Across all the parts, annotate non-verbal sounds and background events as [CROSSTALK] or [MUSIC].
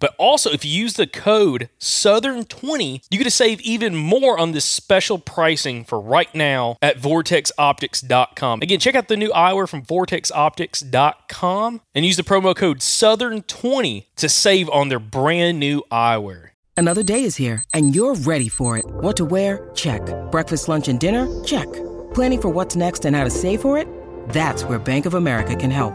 But also, if you use the code Southern20, you get to save even more on this special pricing for right now at vortexoptics.com. Again, check out the new eyewear from vortexoptics.com and use the promo code Southern20 to save on their brand new eyewear. Another day is here, and you're ready for it. What to wear? Check. Breakfast, lunch, and dinner? Check. Planning for what's next and how to save for it? That's where Bank of America can help.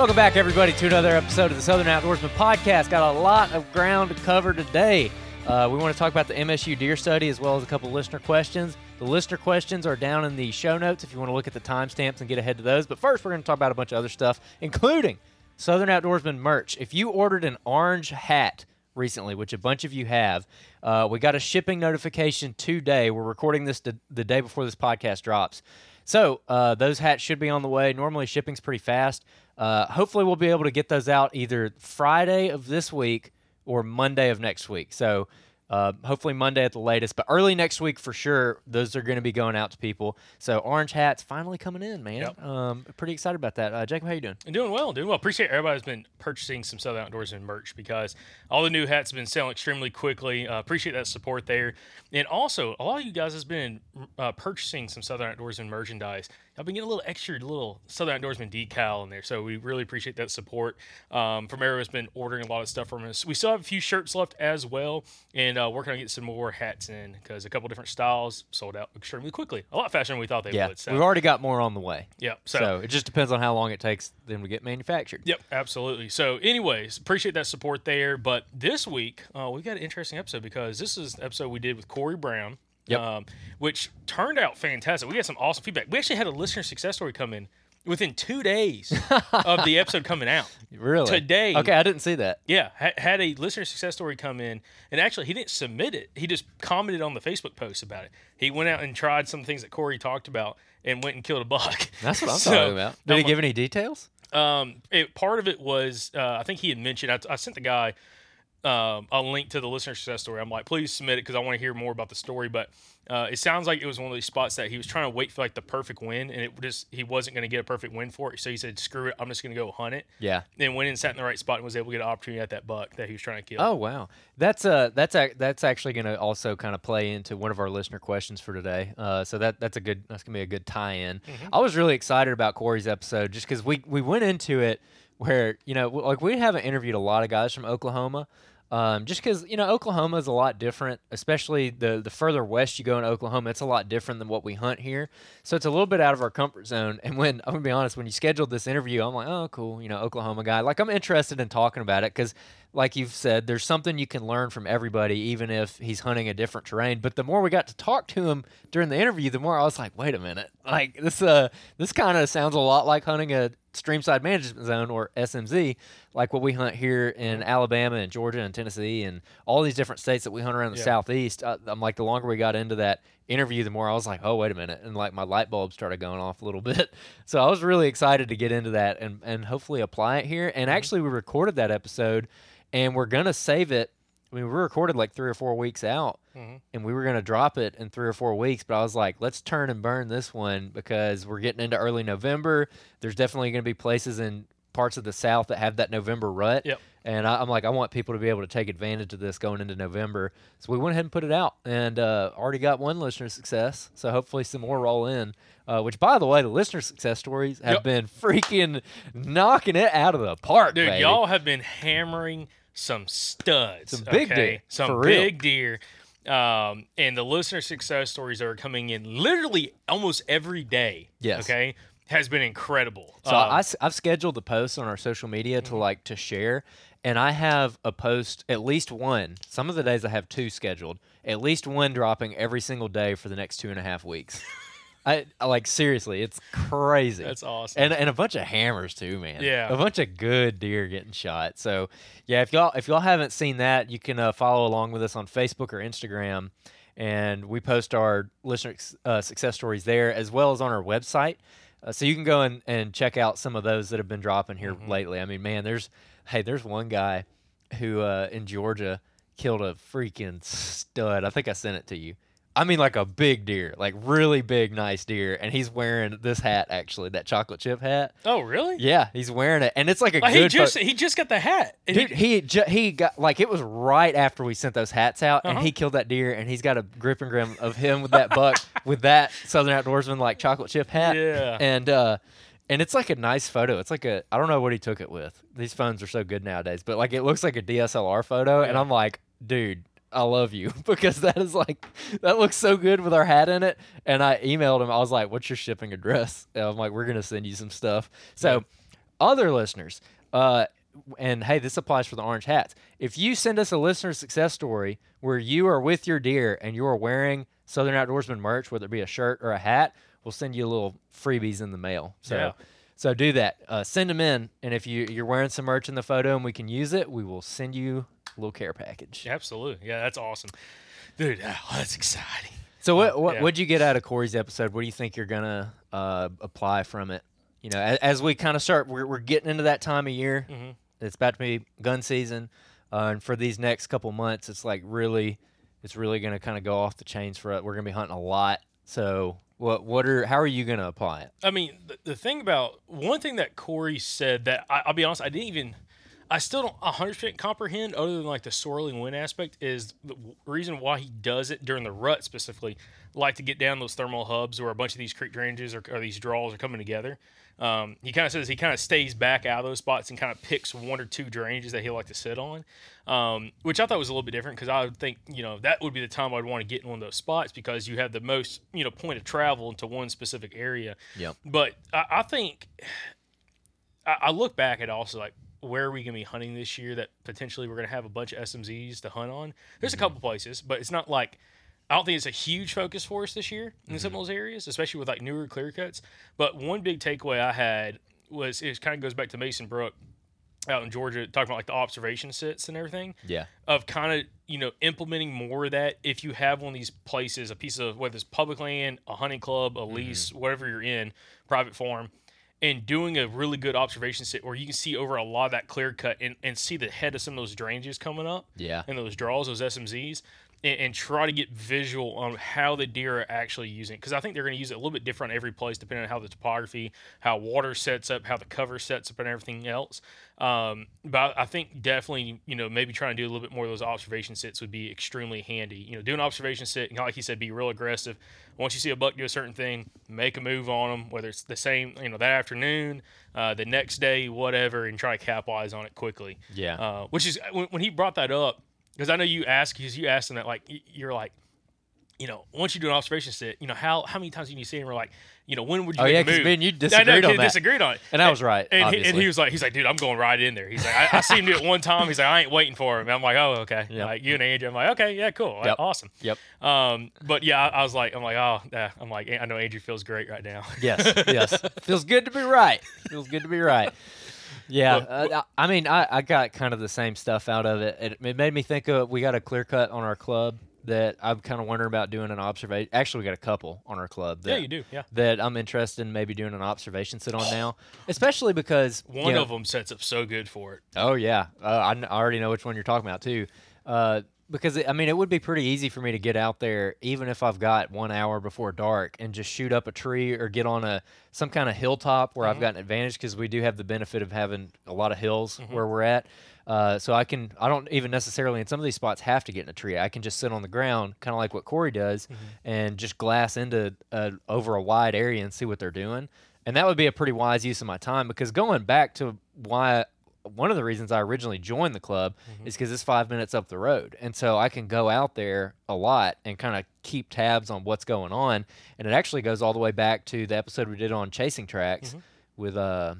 Welcome back, everybody, to another episode of the Southern Outdoorsman Podcast. Got a lot of ground to cover today. Uh, we want to talk about the MSU deer study as well as a couple listener questions. The listener questions are down in the show notes if you want to look at the timestamps and get ahead to those. But first, we're going to talk about a bunch of other stuff, including Southern Outdoorsman merch. If you ordered an orange hat recently, which a bunch of you have, uh, we got a shipping notification today. We're recording this the, day before this podcast drops. So uh, those hats should be on the way. Normally, shipping's pretty fast. Uh, hopefully, we'll be able to get those out either Friday of this week or Monday of next week. So uh, hopefully Monday at the latest, but early next week for sure. Those are going to be going out to people. So orange hats finally coming in, man. Yep. Um, pretty excited about that. Uh, Jacob, how you doing? I'm doing well, doing well. Appreciate everybody's been purchasing some Southern Outdoorsman merch because all the new hats have been selling extremely quickly. Uh, appreciate that support there, and also a lot of you guys has been uh, purchasing some Southern Outdoorsman merchandise I've been getting a little extra little Southern Outdoorsman decal in there, so we really appreciate that support. Um, from has been ordering a lot of stuff from us. We still have a few shirts left as well, and uh, working on getting some more hats in because a couple different styles sold out extremely quickly, a lot faster than we thought they yeah, would. So. we've already got more on the way. Yeah, so, so it just depends on how long it takes them to get manufactured. Yep, absolutely. So, anyways, appreciate that support there. But this week, uh, we've got an interesting episode because this is the episode we did with Corey Brown. Yep. Um, which turned out fantastic. We got some awesome feedback. We actually had a listener success story come in within two days of the [LAUGHS] episode coming out. Really? Today. Okay, I didn't see that. Yeah, ha- had a listener success story come in, and actually he didn't submit it. He just commented on the Facebook post about it. He went out and tried some things that Corey talked about, and went and killed a buck. That's what I'm [LAUGHS] so, talking about. Did he give any details? Um, it, part of it was uh, I think he had mentioned. I, I sent the guy um, a link to the listener success story. I'm like, please submit it because I want to hear more about the story. But uh, it sounds like it was one of these spots that he was trying to wait for like the perfect win, and it just he wasn't going to get a perfect win for it. So he said, "Screw it, I'm just going to go hunt it." Yeah. And went and sat in the right spot and was able to get an opportunity at that buck that he was trying to kill. Oh wow, that's uh that's a, that's actually going to also kind of play into one of our listener questions for today. Uh, so that that's a good that's going to be a good tie-in. Mm-hmm. I was really excited about Corey's episode just because we we went into it where you know like we haven't interviewed a lot of guys from Oklahoma. Um, just because you know Oklahoma is a lot different, especially the the further west you go in Oklahoma, it's a lot different than what we hunt here. So it's a little bit out of our comfort zone. And when I'm gonna be honest, when you scheduled this interview, I'm like, oh, cool, you know, Oklahoma guy. Like I'm interested in talking about it because, like you've said, there's something you can learn from everybody, even if he's hunting a different terrain. But the more we got to talk to him during the interview, the more I was like, wait a minute, like this uh this kind of sounds a lot like hunting a Streamside Management Zone or SMZ, like what we hunt here in Alabama and Georgia and Tennessee and all these different states that we hunt around the yeah. southeast. I, I'm like, the longer we got into that interview, the more I was like, oh, wait a minute. And like my light bulb started going off a little [LAUGHS] bit. So I was really excited to get into that and, and hopefully apply it here. And mm-hmm. actually, we recorded that episode and we're going to save it I mean, we recorded like three or four weeks out, mm-hmm. and we were gonna drop it in three or four weeks. But I was like, let's turn and burn this one because we're getting into early November. There's definitely gonna be places in parts of the South that have that November rut. Yep. And I, am like, I want people to be able to take advantage of this going into November. So we went ahead and put it out, and uh, already got one listener success. So hopefully some more roll in. Uh, which, by the way, the listener success stories have yep. been freaking knocking it out of the park, dude. Baby. Y'all have been hammering some studs, some big okay? deer, some big deer. Um, and the listener success stories are coming in literally almost every day. Yes. Okay. Has been incredible. So um, I, I've scheduled the posts on our social media to mm-hmm. like to share, and I have a post at least one. Some of the days I have two scheduled, at least one dropping every single day for the next two and a half weeks. [LAUGHS] I, like seriously, it's crazy. That's awesome. And and a bunch of hammers too, man. Yeah. A bunch of good deer getting shot. So yeah, if y'all if y'all haven't seen that, you can uh, follow along with us on Facebook or Instagram, and we post our listener uh, success stories there as well as on our website. Uh, so you can go and, and check out some of those that have been dropping here mm-hmm. lately. I mean, man, there's hey, there's one guy who uh, in Georgia killed a freaking stud. I think I sent it to you. I mean, like a big deer, like really big, nice deer, and he's wearing this hat actually, that chocolate chip hat. Oh, really? Yeah, he's wearing it, and it's like a good. He just fo- he just got the hat. Dude, he he, he got like it was right after we sent those hats out, uh-huh. and he killed that deer, and he's got a grip and grim of him with that buck [LAUGHS] with that Southern Outdoorsman like chocolate chip hat. Yeah, and uh, and it's like a nice photo. It's like a I don't know what he took it with. These phones are so good nowadays, but like it looks like a DSLR photo, yeah. and I'm like, dude I love you [LAUGHS] because that is like that looks so good with our hat in it. And I emailed him. I was like, "What's your shipping address?" [LAUGHS] And I'm like, "We're gonna send you some stuff." So, yeah. other listeners, uh, and hey, this applies for the orange hats. If you send us a listener success story where you are with your deer and you are wearing Southern Outdoorsman merch, whether it be a shirt or a hat, we'll send you a little freebies in the mail. So. Yeah. So do that. Uh, send them in, and if you you're wearing some merch in the photo and we can use it, we will send you a little care package. Absolutely. Yeah, that's awesome. Dude, oh, that's exciting. So what what yeah. would you get out of Corey's episode? What do you think you're gonna uh, apply from it? You know, as, as we kind of start, we're, we're getting into that time of year. Mm-hmm. It's about to be gun season, uh, and for these next couple months, it's like really, it's really gonna kind of go off the chains for it. We're gonna be hunting a lot. So what what are how are you gonna apply it? I mean, the, the thing about one thing that Corey said that I, will be honest, I didn't even I still don't 100% comprehend, other than like the swirling wind aspect, is the reason why he does it during the rut specifically. Like to get down those thermal hubs where a bunch of these creek drainages or, or these draws are coming together. Um, he kind of says he kind of stays back out of those spots and kind of picks one or two drainages that he'll like to sit on, um, which I thought was a little bit different because I would think you know that would be the time I'd want to get in one of those spots because you have the most you know point of travel into one specific area. Yeah. But I, I think I, I look back at also like where are we going to be hunting this year that potentially we're going to have a bunch of SMZs to hunt on. There's Mm-hmm. a couple places, but it's not like I don't think it's a huge focus for us this year in some Mm-hmm. of those areas, especially with like newer clear cuts. But one big takeaway I had was it kind of goes back to Mason Brook out in Georgia, talking about like the observation sits and everything Yeah. of kind of you know implementing more of that if you have one of these places a piece of whether it's public land a hunting club Mm-hmm. a lease whatever you're in private farm and doing a really good observation sit where you can see over a lot of that clear cut and, and see the head of some of those drainages coming up Yeah. and those draws those smzs and, and try to get visual on how the deer are actually using it because i think they're going to use it a little bit different every place depending on how the topography how water sets up how the cover sets up and everything else um, but I think definitely, you know, maybe trying to do a little bit more of those observation sits would be extremely handy. You know, do an observation sit, know, like he said, be real aggressive. Once you see a buck do a certain thing, make a move on them, whether it's the same, you know, that afternoon, uh, the next day, whatever, and try to capitalize on it quickly. Yeah. Uh, which is when, when he brought that up, because I know you asked, because you asked them that, like, you're like, you know, once you do an observation sit, you know, how how many times can you see him? We're like, you know, when would you Oh, yeah, a 'cause move? me and you I know, disagreed on that. disagreed on it. And I was right, And, he, and he was like, he's like, dude, I'm going right in there. He's like, I, I seen him do it one time. He's like, I ain't waiting for him. And I'm like, oh, okay. Yep. Like you and Andrew, I'm like, okay, yeah, cool, Yep. awesome. Yep. Um, but yeah, I, I was like, I'm like, oh, yeah. I'm like, I know Andrew feels great right now. Yes, [LAUGHS] yes. Feels good to be right. Feels good to be right. Yeah, uh, I I mean, I, I got kind of the same stuff out of it. It, it made me think of we got a clear cut on our club that I'm kind of wondering about doing an observation. Actually, we got a couple on our club. That, Yeah, you do, yeah. That I'm interested in maybe doing an observation sit on now, especially because One you know- of them sets up so good for it. Oh yeah, uh, I, I already know which one you're talking about too. Uh, because it, I mean, it would be pretty easy for me to get out there, even if I've got one hour before dark, and just shoot up a tree or get on a some kind of hilltop where I've got an advantage because we do have the benefit of having a lot of hills where we're at. Uh, so I can I don't even necessarily in some of these spots have to get in a tree. I can just sit on the ground, kind of like what Corey does, and just glass into uh, over a wide area and see what they're doing. And that would be a pretty wise use of my time because going back to why one of the reasons I originally joined the club is because it's five minutes up the road, and so I can go out there a lot and kind of keep tabs on what's going on. And it actually goes all the way back to the episode we did on chasing tracks with uh,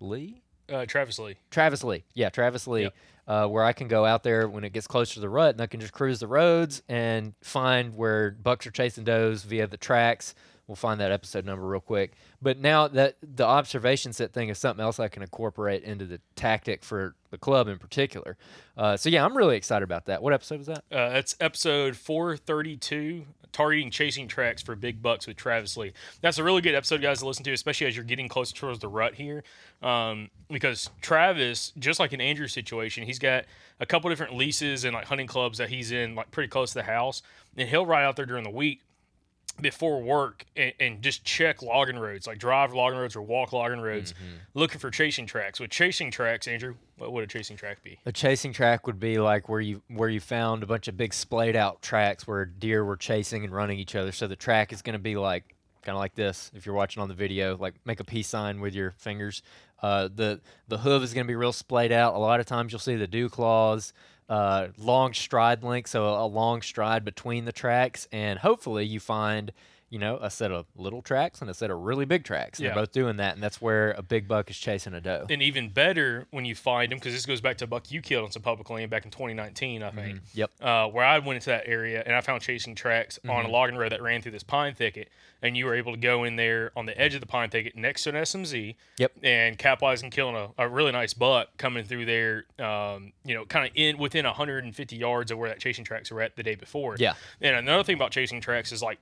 Lee. Uh, Travis Lee. Travis Lee. Yeah, Travis Lee. Yep. Uh, where I can go out there when it gets closer to the rut and I can just cruise the roads and find where bucks are chasing does via the tracks. We'll find that episode number real quick. But now that the observation set thing is something else I can incorporate into the tactic for the club in particular. Uh, so yeah, I'm really excited about that. What episode was that? Uh, that's episode 432, targeting chasing tracks for big bucks with Travis Lee. That's a really good episode, guys, to listen to, especially as you're getting closer towards the rut here. Um, because Travis, just like in Andrew's situation, he's got a couple different leases and like hunting clubs that he's in, like pretty close to the house, and he'll ride out there during the week before work and, and just check logging roads, like drive logging roads or walk logging roads, looking for chasing tracks. With chasing tracks, Andrew, what would a chasing track be? A chasing track would be like where you where you found a bunch of big splayed out tracks where deer were chasing and running each other. So the track is going to be like kind of like this. If you're watching on the video, like make a peace sign with your fingers. Uh, the the hoof is going to be real splayed out. A lot of times you'll see the dew claws, uh, long stride length, so a long stride between the tracks, and hopefully you find you know a set of little tracks and a set of really big tracks. Yeah. They're both doing that, and that's where a big buck is chasing a doe. and even better when you find them because this goes back to a buck you killed on some public land back in 2019 i think Yep. uh, where i went into that area and i found chasing tracks on Mm-hmm. a logging road that ran through this pine thicket and you were able to go in there on the edge of the pine thicket next to an smz Yep. and capitalize and killing a, a really nice buck coming through there um, you know kind of in within 150 yards of where that chasing tracks were at the day before Yeah. and another thing about chasing tracks is like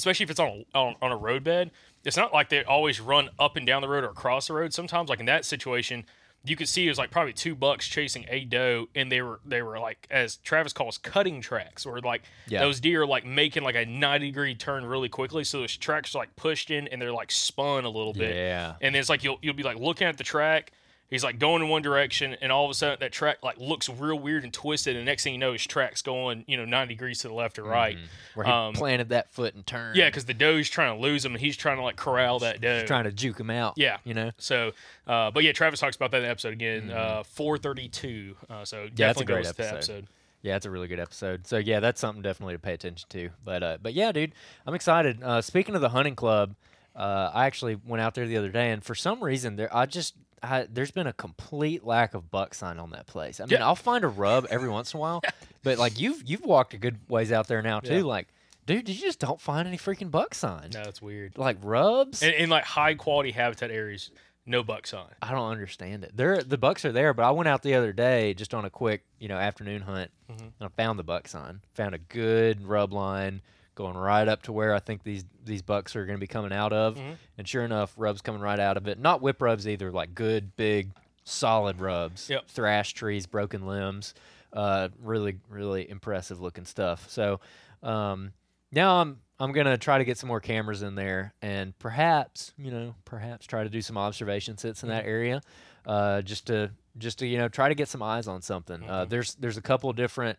especially if it's on a, on, on a roadbed, it's not like they always run up and down the road or across the road. Sometimes, like in that situation, you could see it was like probably two bucks chasing a doe, and they were they were like as Travis calls cutting tracks, or like Yeah. those deer are like making like a ninety degree turn really quickly, so those tracks are like pushed in and they're like spun a little bit. Yeah. and then it's like you'll you'll be like looking at the track. He's like going in one direction, and all of a sudden that track like looks real weird and twisted. And next thing you know, his track's going you know 90 degrees to the left or right. Mm-hmm. Where he Um, planted that foot and turned. yeah, because the doe's trying to lose him, and he's trying to like corral that doe. He's trying to juke him out. Yeah, You know? So, uh, but yeah, Travis talks about that in the episode again. Uh, four thirty-two. Uh, so Yeah, that's a definitely great go to that episode. episode. Yeah, it's a really good episode. So yeah, that's something definitely to pay attention to. But uh, but yeah, dude, I'm excited. Uh, speaking of the hunting club, uh, I actually went out there the other day, and for some reason, there I just I, there's been a complete lack of buck sign on that place. I mean, Yeah. I'll find a rub every once in a while, [LAUGHS] but like you've you've walked a good ways out there now too. Yeah. Like, dude, you just don't find any freaking buck sign. No, that's weird. Like rubs. In, in like high quality habitat areas, no buck sign. I don't understand it. There, the bucks are there, but I went out the other day just on a quick, you know, afternoon hunt, Mm-hmm. and I found the buck sign. Found a good rub line going right up to where I think these these bucks are going to be coming out of, Mm-hmm. and sure enough, rubs coming right out of it. Not whip rubs either, like good big solid rubs. Yep. Thrash trees, broken limbs, uh, really really impressive looking stuff. So um, now I'm I'm gonna try to get some more cameras in there and perhaps you know perhaps try to do some observation sits in that area, uh, just to just to you know try to get some eyes on something. Uh, there's there's a couple of different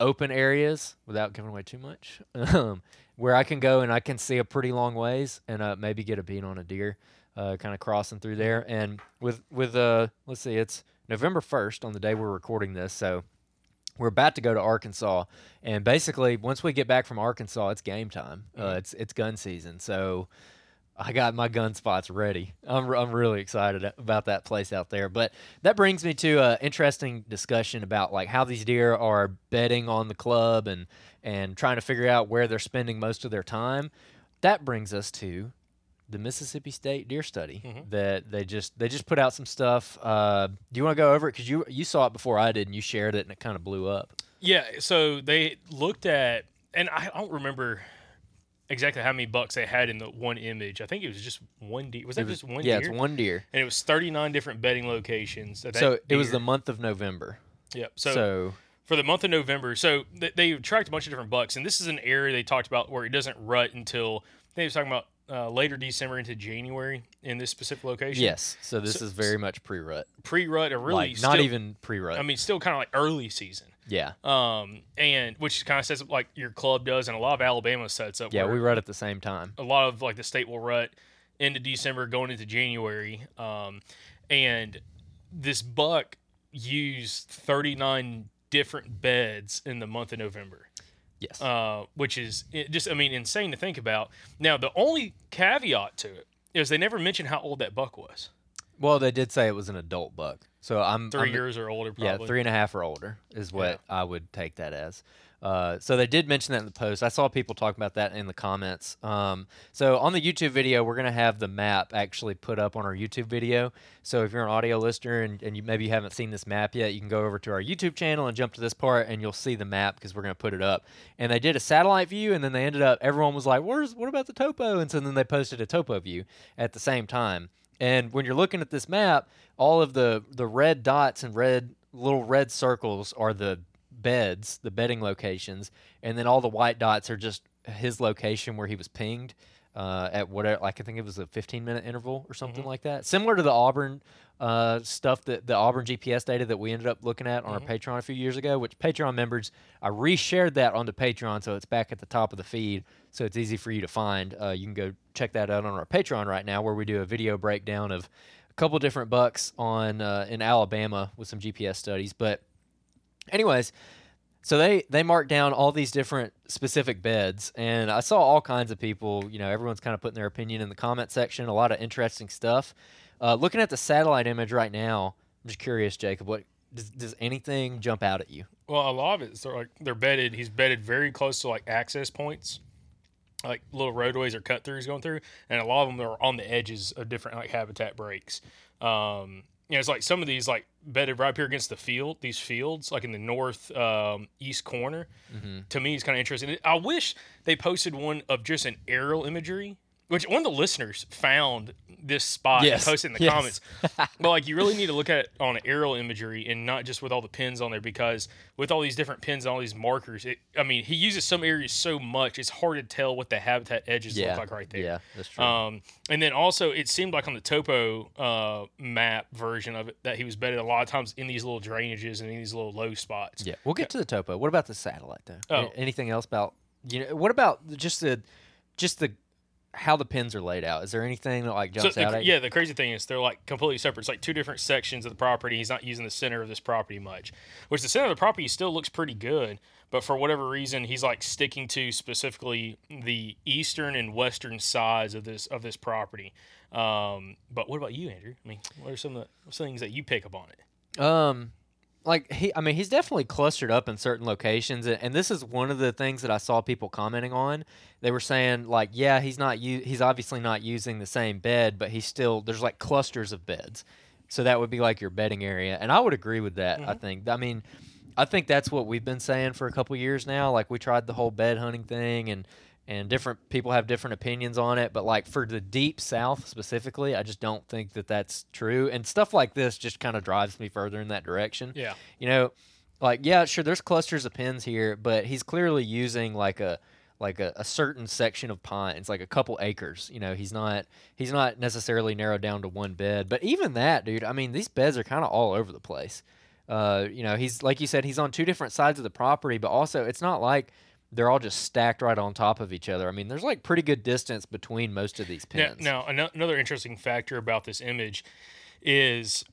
open areas without giving away too much um, where I can go and I can see a pretty long ways and uh, maybe get a beat on a deer uh, kind of crossing through there. And with with uh let's see it's November 1st on the day we're recording this so we're about to go to Arkansas, and basically, once we get back from Arkansas, it's game time. Uh, it's it's gun season, so I got my gun spots ready. I'm I'm really excited about that place out there. But that brings me to an interesting discussion about like how these deer are bedding on the club and and trying to figure out where they're spending most of their time. That brings us to the Mississippi State Deer Study that they just they just put out some stuff. Uh, do you want to go over it because you you saw it before I did and you shared it and it kind of blew up. Yeah, so they looked at, and I don't remember exactly how many bucks they had in the one image. I think it was just one deer. Was that was- just one yeah, deer? it's one deer. And it was 39 different bedding locations. So that it was the month of November. Yep. So, So, for the month of November, so th- they tracked a bunch of different bucks, and this is an area they talked about where it doesn't rut until they was talking about uh, later December into January in this specific location. yes, so this So- is very much pre-rut. pre-rut or really like not still- even pre-rut. I mean, still kind of like early season. Yeah, Um, and which kind of sets up like your club does, and a lot of Alabama sets up. yeah, we rut at the same time. a lot of like the state will rut into December, going into January. Um, and this buck used 39 different beds in the month of November, Yes, uh, which is just, I mean, insane to think about. Now, the only caveat to it is they never mentioned how old that buck was. well, they did say it was an adult buck, so I'm 3 I'm- years or older, probably. Yeah, three and a half or older is what I would take that as. Uh, so they did mention that in the post. I saw people talking about that in the comments. Um, so on the YouTube video, we're gonna have the map actually put up on our YouTube video. So if you're an audio listener and, and you maybe you haven't seen this map yet, you can go over to our YouTube channel and jump to this part, and you'll see the map because we're gonna put it up. And they did a satellite view, and then they ended up. Everyone was like, "Where's what about the topo?" And so then they posted a topo view at the same time. And when you're looking at this map, all of the the red dots and red little red circles are the beds, the bedding locations, and then all the white dots are just his location where he was pinged uh, at whatever. Like I think it was a 15 minute interval or something like that, similar to the Auburn uh, stuff that the Auburn GPS data that we ended up looking at on our Patreon a few years ago. Which Patreon members, I reshared that onto Patreon, so it's back at the top of the feed, so it's easy for you to find. Uh, you can go check that out on our Patreon right now, where we do a video breakdown of a couple different bucks on uh, in Alabama with some GPS studies, but anyways so they they marked down all these different specific beds and i saw all kinds of people you know everyone's kind of putting their opinion in the comment section a lot of interesting stuff uh, looking at the satellite image right now i'm just curious jacob what does, does anything jump out at you Well, a lot of it, so like they're bedded. He's bedded very close to like access points, like little roadways or cut throughs going through, and a lot of them are on the edges of different like habitat breaks. Um, you know, it's like some of these like bedded right up here against the field. These fields, like in the north um, east corner, to me is kind of interesting. I wish they posted one of just an aerial imagery which one of the listeners found this spot Yes. and posted in the Yes. comments. [LAUGHS] but like, you really need to look at it on aerial imagery and not just with all the pins on there because with all these different pins and all these markers, it, I mean, he uses some areas so much it's hard to tell what the habitat edges Yeah. look like right there. Yeah, that's true. Um, and then also, it seemed like on the topo uh, map version of it that he was bedded a lot of times in these little drainages and in these little low spots. Yeah, we'll get to the topo. What about the satellite though? Oh. Anything else about you know? What about just the just the how the pins are laid out? Is there anything that like So jumps the, out at you? yeah, the crazy thing is they're like completely separate. It's like two different sections of the property. He's not using the center of this property much, which the center of the property still looks pretty good. But for whatever reason, he's like sticking to specifically the eastern and western sides of this of this property. Um, but what about you, Andrew? I mean, what are some of the things that you pick up on it? Um, like he, I mean, he's definitely clustered up in certain locations, and, and this is one of the things that I saw people commenting on. They were saying like, yeah, he's not u- he's obviously not using the same bed, but he's still there's like clusters of beds, so that would be like your bedding area, and I would agree with that. I mm-hmm. think, I mean. I think that's what we've been saying for a couple years now. Like we tried the whole bed hunting thing, and and different people have different opinions on it. But like for the deep south specifically, I just don't think that that's true. And stuff like this just kind of drives me further in that direction. Yeah. you know, like yeah, sure, there's clusters of pins here, but he's clearly using like a like a, a certain section of pines, like a couple acres. You know, he's not he's not necessarily narrowed down to one bed. But even that, dude, I mean, these beds are kind of all over the place. Uh, you know, he's like you said, he's on two different sides of the property, but also it's not like they're all just stacked right on top of each other. I mean, there's like pretty good distance between most of these pins. now ano- another interesting factor about this image is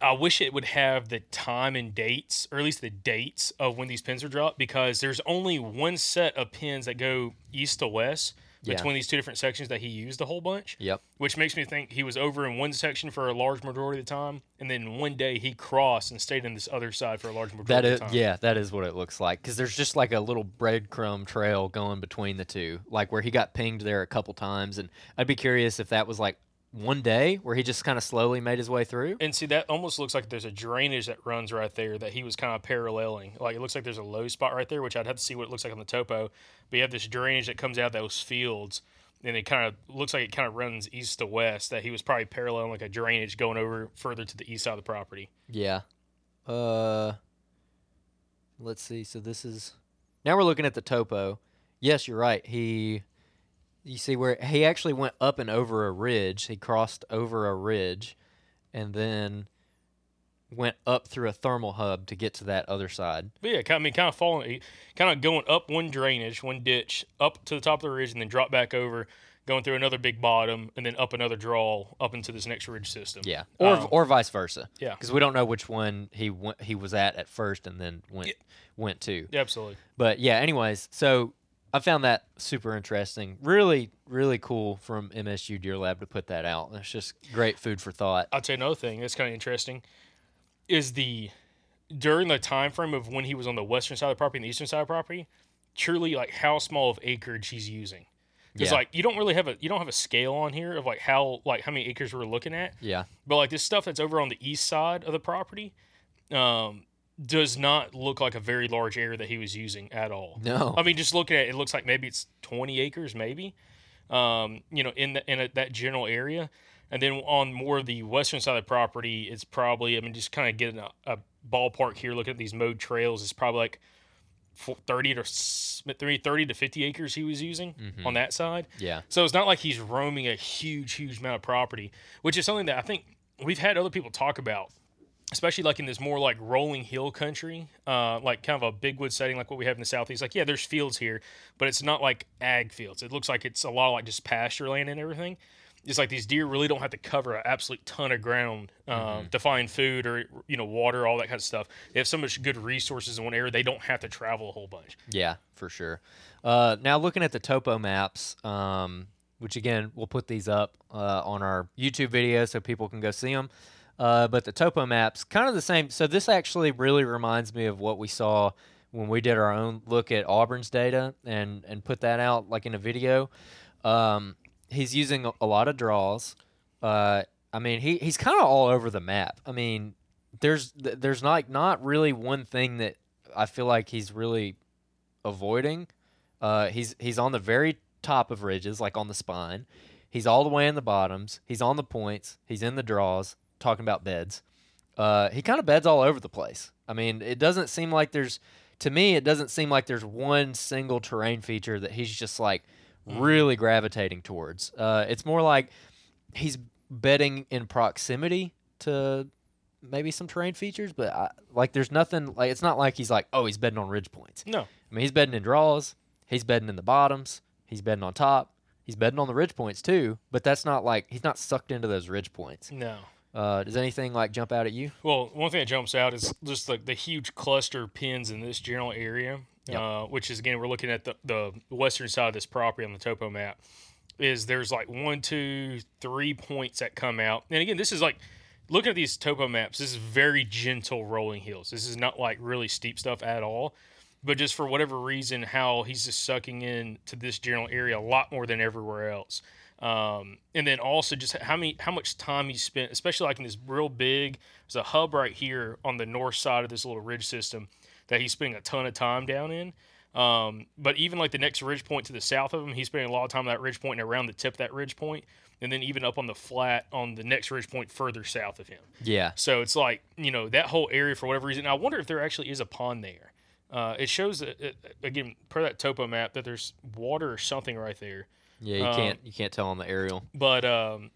I wish it would have the time and dates, or at least the dates of when these pins were dropped, because there's only one set of pins that go east to west Yeah. between these two different sections that he used a whole bunch. Yep. Which makes me think he was over in one section for a large majority of the time, and then one day he crossed and stayed in this other side for a large majority That of the time. yeah, that is what it looks like. Because there's just like a little breadcrumb trail going between the two, like where he got pinged there a couple times. And I'd be curious if that was like one day where he just kind of slowly made his way through. And see, that almost looks like there's a drainage that runs right there that he was kind of paralleling. Like it looks like there's a low spot right there, which I'd have to see what it looks like on the topo. But you have this drainage that comes out those fields, and it kind of looks like it kind of runs east to west. That he was probably paralleling like a drainage going over further to the east side of the property. Yeah. Uh, let's see. So this is now we're looking at the topo. Yes, you're right. He, you see where he actually went up and over a ridge. He crossed over a ridge, and then went up through a thermal hub to get to that other side. But yeah, kind of, I mean, kind of falling, kind of going up one drainage, one ditch, up to the top of the ridge, and then drop back over, going through another big bottom, and then up another draw up into this next ridge system. Yeah, or Um, or vice versa. yeah. because we don't know which one he went, he was at at first and then went went to. Yeah, absolutely. But yeah, anyways, so I found that super interesting. Really, really cool from MSU Deer Lab to put that out. It's just great food for thought. I'll tell you another thing that's kind of interesting is the during the time frame of when he was on the western side of the property and the eastern side of the property, truly like how small of acreage he's using. Because Yeah. like you don't really have a you don't have a scale on here of like how like how many acres we're looking at. Yeah. But like this stuff that's over on the east side of the property, um, does not look like a very large area that he was using at all. No. I mean just looking at it, it looks like maybe it's twenty acres, maybe. Um, you know, in the in a, that general area. And then on more of the western side of the property, it's probably, I mean, just kind of getting a, a ballpark here, looking at these mowed trails, it's probably like 30 to s- 30 30 to 50 acres he was using Mhm. on that side. Yeah. So it's not like he's roaming a huge, huge amount of property, which is something that I think we've had other people talk about, especially like in this more like rolling hill country, uh, like kind of a big wood setting like what we have in the southeast. Like, yeah, there's fields here, but it's not like ag fields. It looks like it's a lot of like just pasture land and everything. It's like these deer really don't have to cover an absolute ton of ground um, Mhm. to find food or you know water, all that kind of stuff. They have so much good resources in one area; they don't have to travel a whole bunch. Yeah, for sure. Uh, now looking at the topo maps, um, which again we'll put these up uh, on our YouTube video so people can go see them. Uh, but the topo maps, kind of the same. So this actually really reminds me of what we saw when we did our own look at Auburn's data and and put that out like in a video. Um, he's using a, lot of draws. Uh, I mean, he, he's kind of all over the map. I mean, there's th- there's like not really one thing that I feel like he's really avoiding. Uh, he's he's on the very top of ridges, like on the spine. He's all the way in the bottoms. He's on the points. He's in the draws. Talking about beds, uh, he kind of beds all over the place. I mean, it doesn't seem like there's, to me, it doesn't seem like there's one single terrain feature that he's just like really gravitating towards. Uh, it's more like he's bedding in proximity to maybe some terrain features, but I, like there's nothing like it's not like he's like oh he's bedding on ridge points. No, I mean he's bedding in draws, he's bedding in the bottoms, he's bedding on top, he's bedding on the ridge points too. But that's not like he's not sucked into those ridge points. no. Uh, does anything like jump out at you? Well, one thing that jumps out is just like the huge cluster of pins in this general area, Yep. uh, which is again we're looking at the, the western side of this property on the topo map. Is there's like one, two, three points that come out, and again, this is like looking at these topo maps. This is very gentle rolling hills. This is not like really steep stuff at all. But just for whatever reason, how he's just sucking in to this general area a lot more than everywhere else. Um, and then also just how many how much time he spent, especially like in this real big. There's a hub right here on the north side of this little ridge system that he's spending a ton of time down in. Um, but even like the next ridge point to the south of him, he's spending a lot of time on that ridge point and around the tip of that ridge point, and then even up on the flat on the next ridge point further south of him. Yeah. So it's like you know that whole area for whatever reason. I wonder if there actually is a pond there. Uh, it shows that, uh, again per that topo map that there's water or something right there. Yeah, you Um, can't you can't tell on the aerial. But um,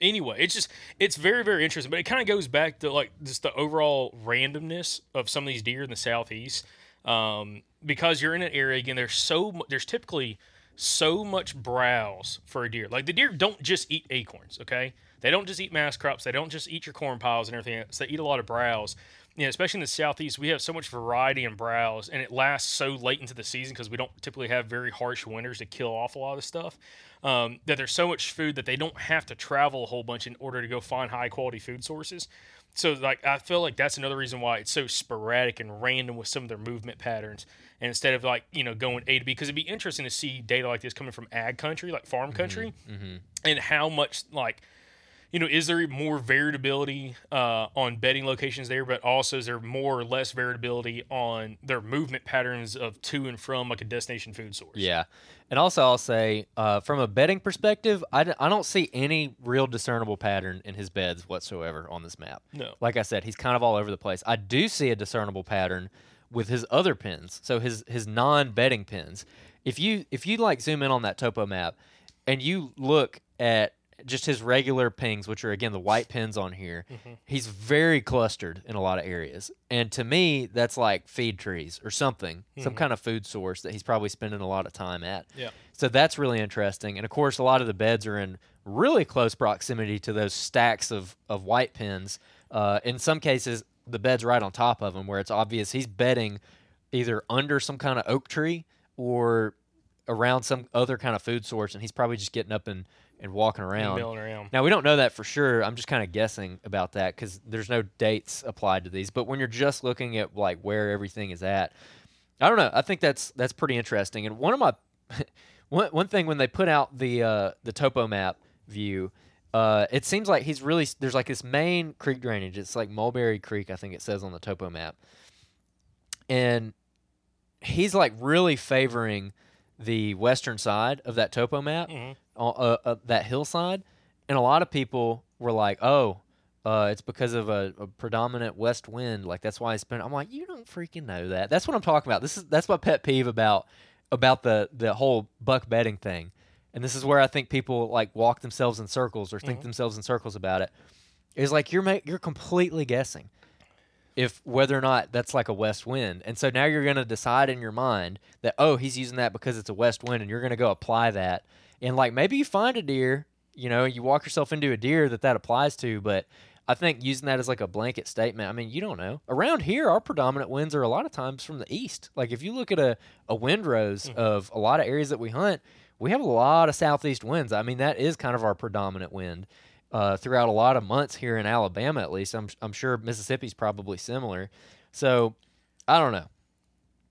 anyway, it's just it's very very interesting. But it kind of goes back to like just the overall randomness of some of these deer in the southeast. Um, because you're in an area again, there's so there's typically so much browse for a deer. Like the deer don't just eat acorns, okay? They don't just eat mass crops. They don't just eat your corn piles and everything. else. They eat a lot of browse. You know, especially in the southeast, we have so much variety in browse, and it lasts so late into the season because we don't typically have very harsh winters to kill off a lot of stuff. Um, that there's so much food that they don't have to travel a whole bunch in order to go find high quality food sources. So, like, I feel like that's another reason why it's so sporadic and random with some of their movement patterns. And instead of like you know going A to B, because it'd be interesting to see data like this coming from ag country, like farm country, and how much like you know, is there more variability uh, on bedding locations there, but also is there more or less variability on their movement patterns of to and from like a destination food source? Yeah. And also, I'll say, uh, from a bedding perspective, I, d- I don't see any real discernible pattern in his beds whatsoever on this map. No. Like I said, he's kind of all over the place. I do see a discernible pattern with his other pins, so his his non-bedding pins. If you if you like zoom in on that topo map, and you look at just his regular pings, which are again the white pins on here, he's very clustered in a lot of areas. And to me, that's like feed trees or something, some kind of food source that he's probably spending a lot of time at. Yeah. So that's really interesting. And of course, a lot of the beds are in really close proximity to those stacks of, of white pins. Uh, in some cases, the bed's right on top of them, where it's obvious he's bedding either under some kind of oak tree or around some other kind of food source, and he's probably just getting up and, and walking around. milling around. Now we don't know that for sure. I'm just kind of guessing about that because there's no dates applied to these. But when you're just looking at like where everything is at, I don't know. I think that's that's pretty interesting. And one of my [LAUGHS] one one thing when they put out the uh, the topo map view, uh, it seems like he's really there's like this main creek drainage. It's like Mulberry Creek, I think it says on the topo map, and he's like really favoring the western side of that topo map, Mhm. Uh, uh, that hillside, and a lot of people were like, "Oh, uh, it's because of a, a predominant west wind. Like that's why it's been." I'm like, "You don't freaking know that." That's what I'm talking about. This is that's my pet peeve about about the the whole buck bedding thing, and this is where I think people like walk themselves in circles or think themselves in circles about it. Is like you're ma- you're completely guessing if whether or not that's like a west wind. And so now you're going to decide in your mind that oh, he's using that because it's a west wind and you're going to go apply that. And like maybe you find a deer, you know, you walk yourself into a deer that that applies to, but I think using that as like a blanket statement, I mean, you don't know. Around here, our predominant winds are a lot of times from the east. Like if you look at a, a wind roses of a lot of areas that we hunt, we have a lot of southeast winds. I mean, that is kind of our predominant wind uh, throughout a lot of months here in Alabama, at least. I'm, I'm sure Mississippi's probably similar. So I don't know.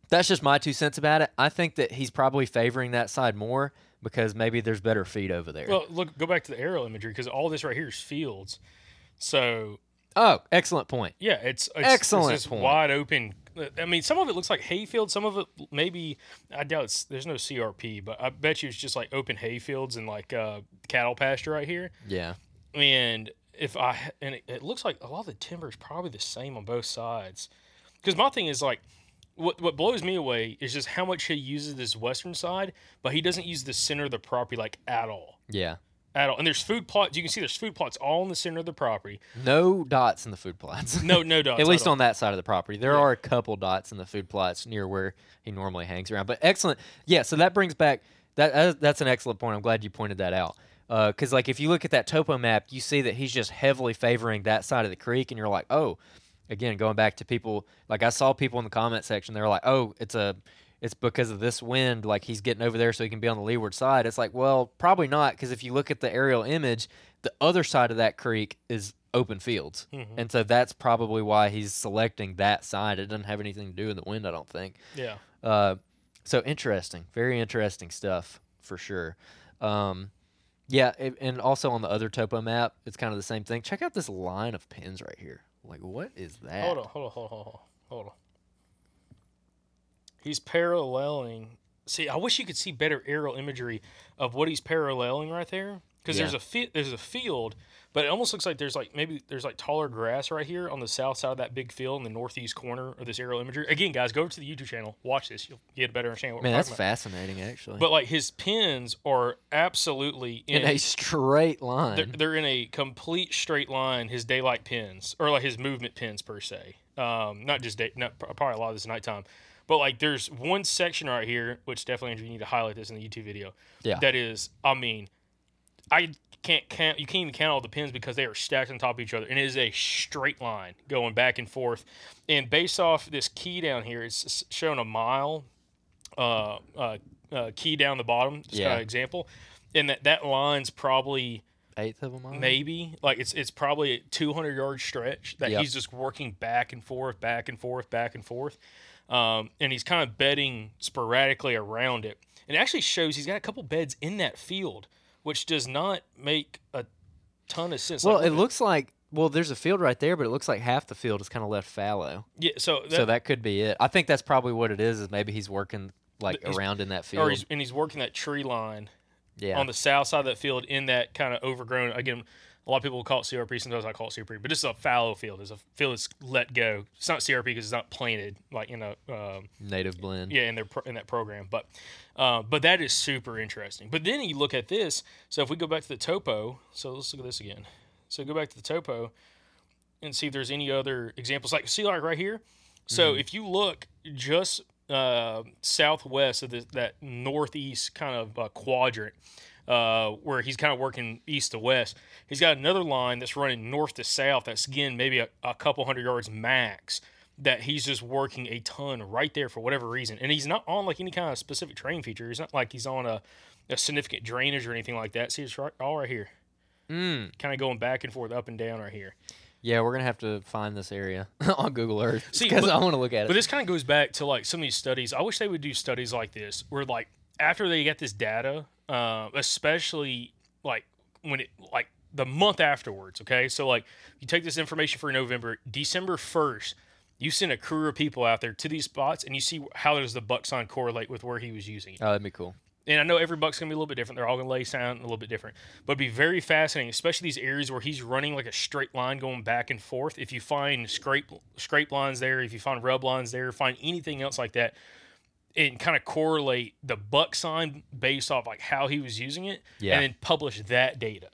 That's just my two cents about it. I think that he's probably favoring that side more because maybe there's better feed over there. Well, look, go back to the aerial imagery because all this right here is fields. So Oh, excellent point. Yeah, it's, it's Excellent It's this point. wide open. I mean, some of it looks like hayfield. Some of it maybe I doubt it's there's no CRP, but I bet you it's just like open hayfields and like uh, cattle pasture right here. Yeah. And if I and it, it looks like a lot of the timber is probably the same on both sides. Because my thing is like, what what blows me away is just how much he uses this western side, but he doesn't use the center of the property like at all, Yeah. at all. And there's food plots. You can see there's food plots all in the center of the property. No dots in the food plots. No, no [LAUGHS] dots. At least on that side of the property. There are a couple dots in the food plots near where he normally hangs around. But excellent. Yeah, so that brings back that uh, that's an excellent point. I'm glad you pointed that out. Because like if you look at that topo map, you see that he's just heavily favoring that side of the creek, and you're like, oh, again, going back to people like I saw people in the comment section, they were like, oh, it's a it's because of this wind, like he's getting over there so he can be on the leeward side. It's like, well, probably not, because if you look at the aerial image, the other side of that creek is open fields, and so that's probably why he's selecting that side. It doesn't have anything to do with the wind, I don't think. Yeah. Uh, so interesting, very interesting stuff for sure. Um, yeah, it, and also on the other topo map, it's kind of the same thing. Check out this line of pins right here. Like, what is that? Hold on, hold on, hold on, hold on, hold on. He's paralleling. See, I wish you could see better aerial imagery of what he's paralleling right there, because there's a fi- there's a field, but it almost looks like there's like maybe there's like taller grass right here on the south side of that big field in the northeast corner of this aerial imagery. Again, guys, go over to the YouTube channel, watch this. You'll get a better understanding. What Man, we're that's about. fascinating, actually. But like his pins are absolutely in a straight line. they're, they're in a complete straight line. His daylight pins, or like his movement pins per se. Um, not just day, not probably a lot of this nighttime, but like there's one section right here, which definitely Andrew, you need to highlight this in the YouTube video. Yeah. That is, I mean, I can't count. You can't even count all the pins because they are stacked on top of each other, and it is a straight line going back and forth. And based off this key down here, it's showing a mile uh, uh, uh, key down the bottom. Just kind of example, and that that line's probably Eighth of a mile. maybe like it's it's probably a 200 yard stretch that Yep. he's just working back and forth back and forth back and forth um, and he's kind of bedding sporadically around it and it actually shows he's got a couple beds in that field which does not make a ton of sense Well, Like, it looks like well, there's a field right there, but it looks like half the field is kind of left fallow. yeah so that, so that could be it. I think that's probably what it is. Is maybe he's working like around in that or field. he's, and he's working that tree line yeah. on the south side of that field in that kind of overgrown again a lot of people will call it CRP. Sometimes I call it CRP, but this is a fallow field. It's a field that's let go. It's not CRP because it's not planted like in a um, native blend. yeah in their in that program but uh, but that is super interesting but then you look at this so if we go back to the topo so let's look at this again so go back to the topo and see if there's any other examples like see like right here so if you look just uh, southwest of the, that northeast kind of uh, quadrant uh, where he's kind of working east to west. He's got another line that's running north to south. That's again maybe a, a couple hundred yards max. That he's just working a ton right there for whatever reason, and he's not on like any kind of specific terrain feature. He's not like he's on a, a significant drainage or anything like that. See, it's right, all right here, Mm. kind of going back and forth, up and down right here. Yeah, we're gonna have to find this area [LAUGHS] on Google Earth See, because I want to look at it. But this kind of goes back to like some of these studies. I wish they would do studies like this, where like after they get this data, uh, especially like when it like the month afterwards. Okay, so like you take this information for November, December first, you send a crew of people out there to these spots, and you see how does the buck sign correlate with where he was using it. oh, that'd be cool. And I know every buck's gonna be a little bit different. They're all gonna lay sound a little bit different, but it'd be very fascinating, especially these areas where he's running like a straight line going back and forth. If you find scrape scrape lines there, if you find rub lines there, find anything else like that, and kind of correlate the buck sign based off like how he was using it, Yeah. and then publish that data.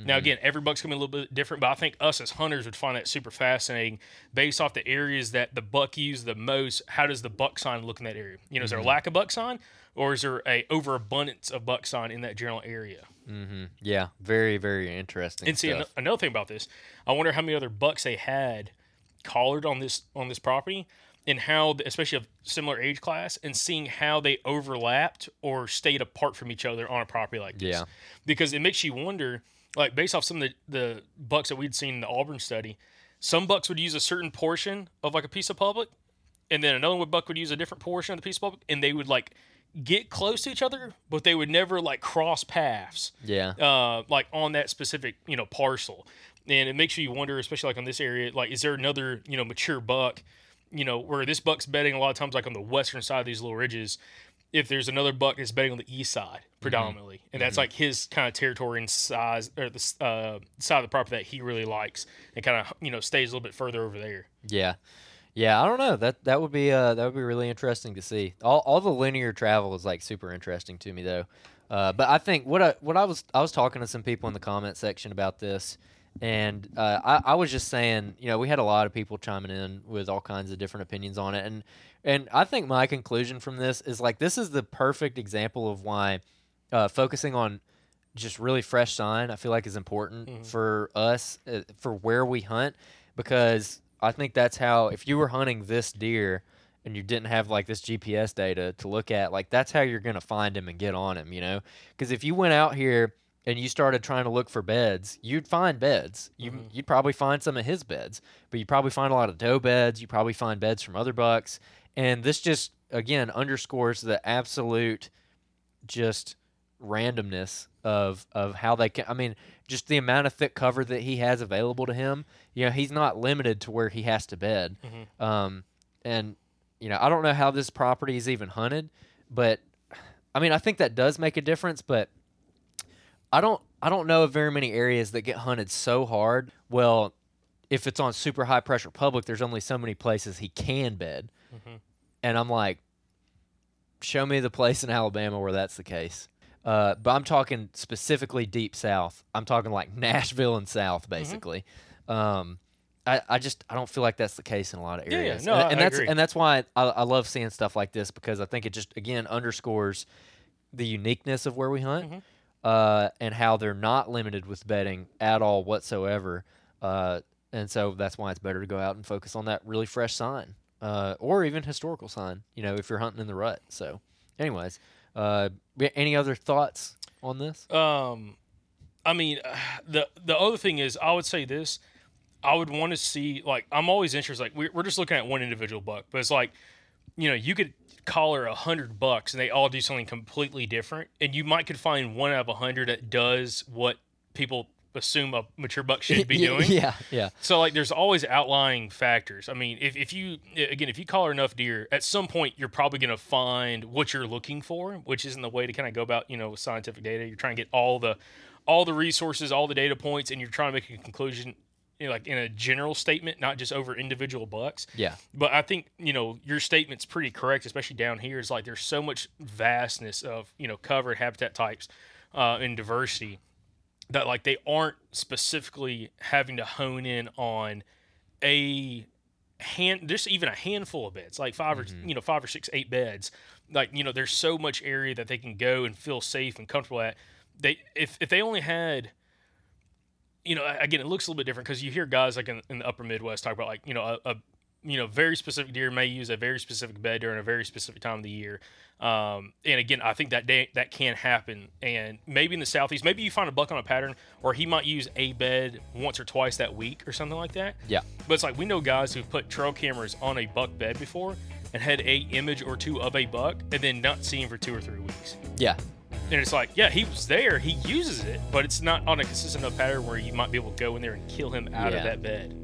Now again, every buck's gonna be a little bit different, but I think us as hunters would find that super fascinating based off the areas that the buck used the most. How does the buck sign look in that area? You know, is there a lack of buck sign, or is there a overabundance of buck sign in that general area? Mm-hmm. Yeah, very very interesting. And see an- another thing about this, I wonder how many other bucks they had collared on this on this property, and how, especially of similar age class, and seeing how they overlapped or stayed apart from each other on a property like this. Yeah. because it makes you wonder, like based off some of the the bucks that we'd seen in the Auburn study, some bucks would use a certain portion of like a piece of public, and then another buck would use a different portion of the piece of public, and they would like get close to each other, but they would never like cross paths yeah, uh, like on that specific you know parcel. and it makes you wonder, especially like on this area, like is there another you know mature buck, you know, where this buck's bedding a lot of times like on the western side of these little ridges. If there's another buck that's bedding on the east side predominantly, and that's like his kind of territory and size or the uh, side of the property that he really likes, and kind of you know stays a little bit further over there. Yeah. Yeah, I don't know. That that would be uh that would be really interesting to see. All all the linear travel is like super interesting to me though. Uh, but I think what I what I was I was talking to some people in the comment section about this, and uh, I I was just saying you know we had a lot of people chiming in with all kinds of different opinions on it, and and I think my conclusion from this is like this is the perfect example of why uh, focusing on just really fresh sign I feel like is important for us uh, for where we hunt. Because I think that's how if you were hunting this deer and you didn't have like this GPS data to look at, like that's how you're gonna find him and get on him, you know? Because if you went out here and you started trying to look for beds, you'd find beds. You you'd probably find some of his beds, but you'd probably find a lot of doe beds. You probably find beds from other bucks, and this just again underscores the absolute just randomness of of how they can. I mean, just the amount of thick cover that he has available to him. You know, he's not limited to where he has to bed. Um, and you know, I don't know how this property is even hunted, but I mean, I think that does make a difference. But I don't I don't know of very many areas that get hunted so hard. Well, if it's on super high pressure public, there's only so many places he can bed. And I'm like, show me the place in Alabama where that's the case. Uh, but I'm talking specifically deep south. I'm talking like [LAUGHS] Nashville and south, basically. Um, I, I just I don't feel like that's the case in a lot of Yeah, yeah. areas. No, and, I- and that's agree. and that's why I, I love seeing stuff like this because I think it just again underscores the uniqueness of where we hunt Mm-hmm. Uh, and how they're not limited with bedding at all whatsoever. Uh, and so that's why it's better to go out and focus on that really fresh sign uh, or even historical sign, you know, if you're hunting in the rut. So, anyways, uh, any other thoughts on this? Um, I mean, [SIGHS] the the other thing is, I would say this. I would want to see like I'm always interested. Like we're we're just looking at one individual buck, but it's like, you know, you could collar a hundred bucks and they all do something completely different, and you might could find one out of a hundred that does what people assume a mature buck should be [LAUGHS] doing. Yeah, yeah. So like, there's always outlying factors. I mean, if, if you again, if you collar enough deer, at some point you're probably going to find what you're looking for, which isn't the way to kind of go about you know scientific data. You're trying to get all the all the resources, all the data points, and you're trying to make a conclusion. You know, like in a general statement, not just over individual bucks. Yeah. But I think you know your statement's pretty correct, especially down here. Is like there's so much vastness of you know covered habitat types uh, and diversity that like they aren't specifically having to hone in on a hand just even a handful of beds like 5 or you know five or six eight beds like you know there's so much area that they can go and feel safe and comfortable at they if, if they only had you know again it looks a little bit different because you hear guys like in, in the upper midwest talk about like you know a, a you know very specific deer may use a very specific bed during a very specific time of the year um, and again i think that day, that can happen and maybe in the southeast maybe you find a buck on a pattern or he might use a bed once or twice that week or something like that Yeah. but it's like we know guys who've put trail cameras on a buck bed before and had a image or two of a buck and then not see him for two or three weeks Yeah. And it's like, yeah, he was there, he uses it, but it's not on a consistent enough pattern where you might be able to go in there and kill him out Yeah. of that bed.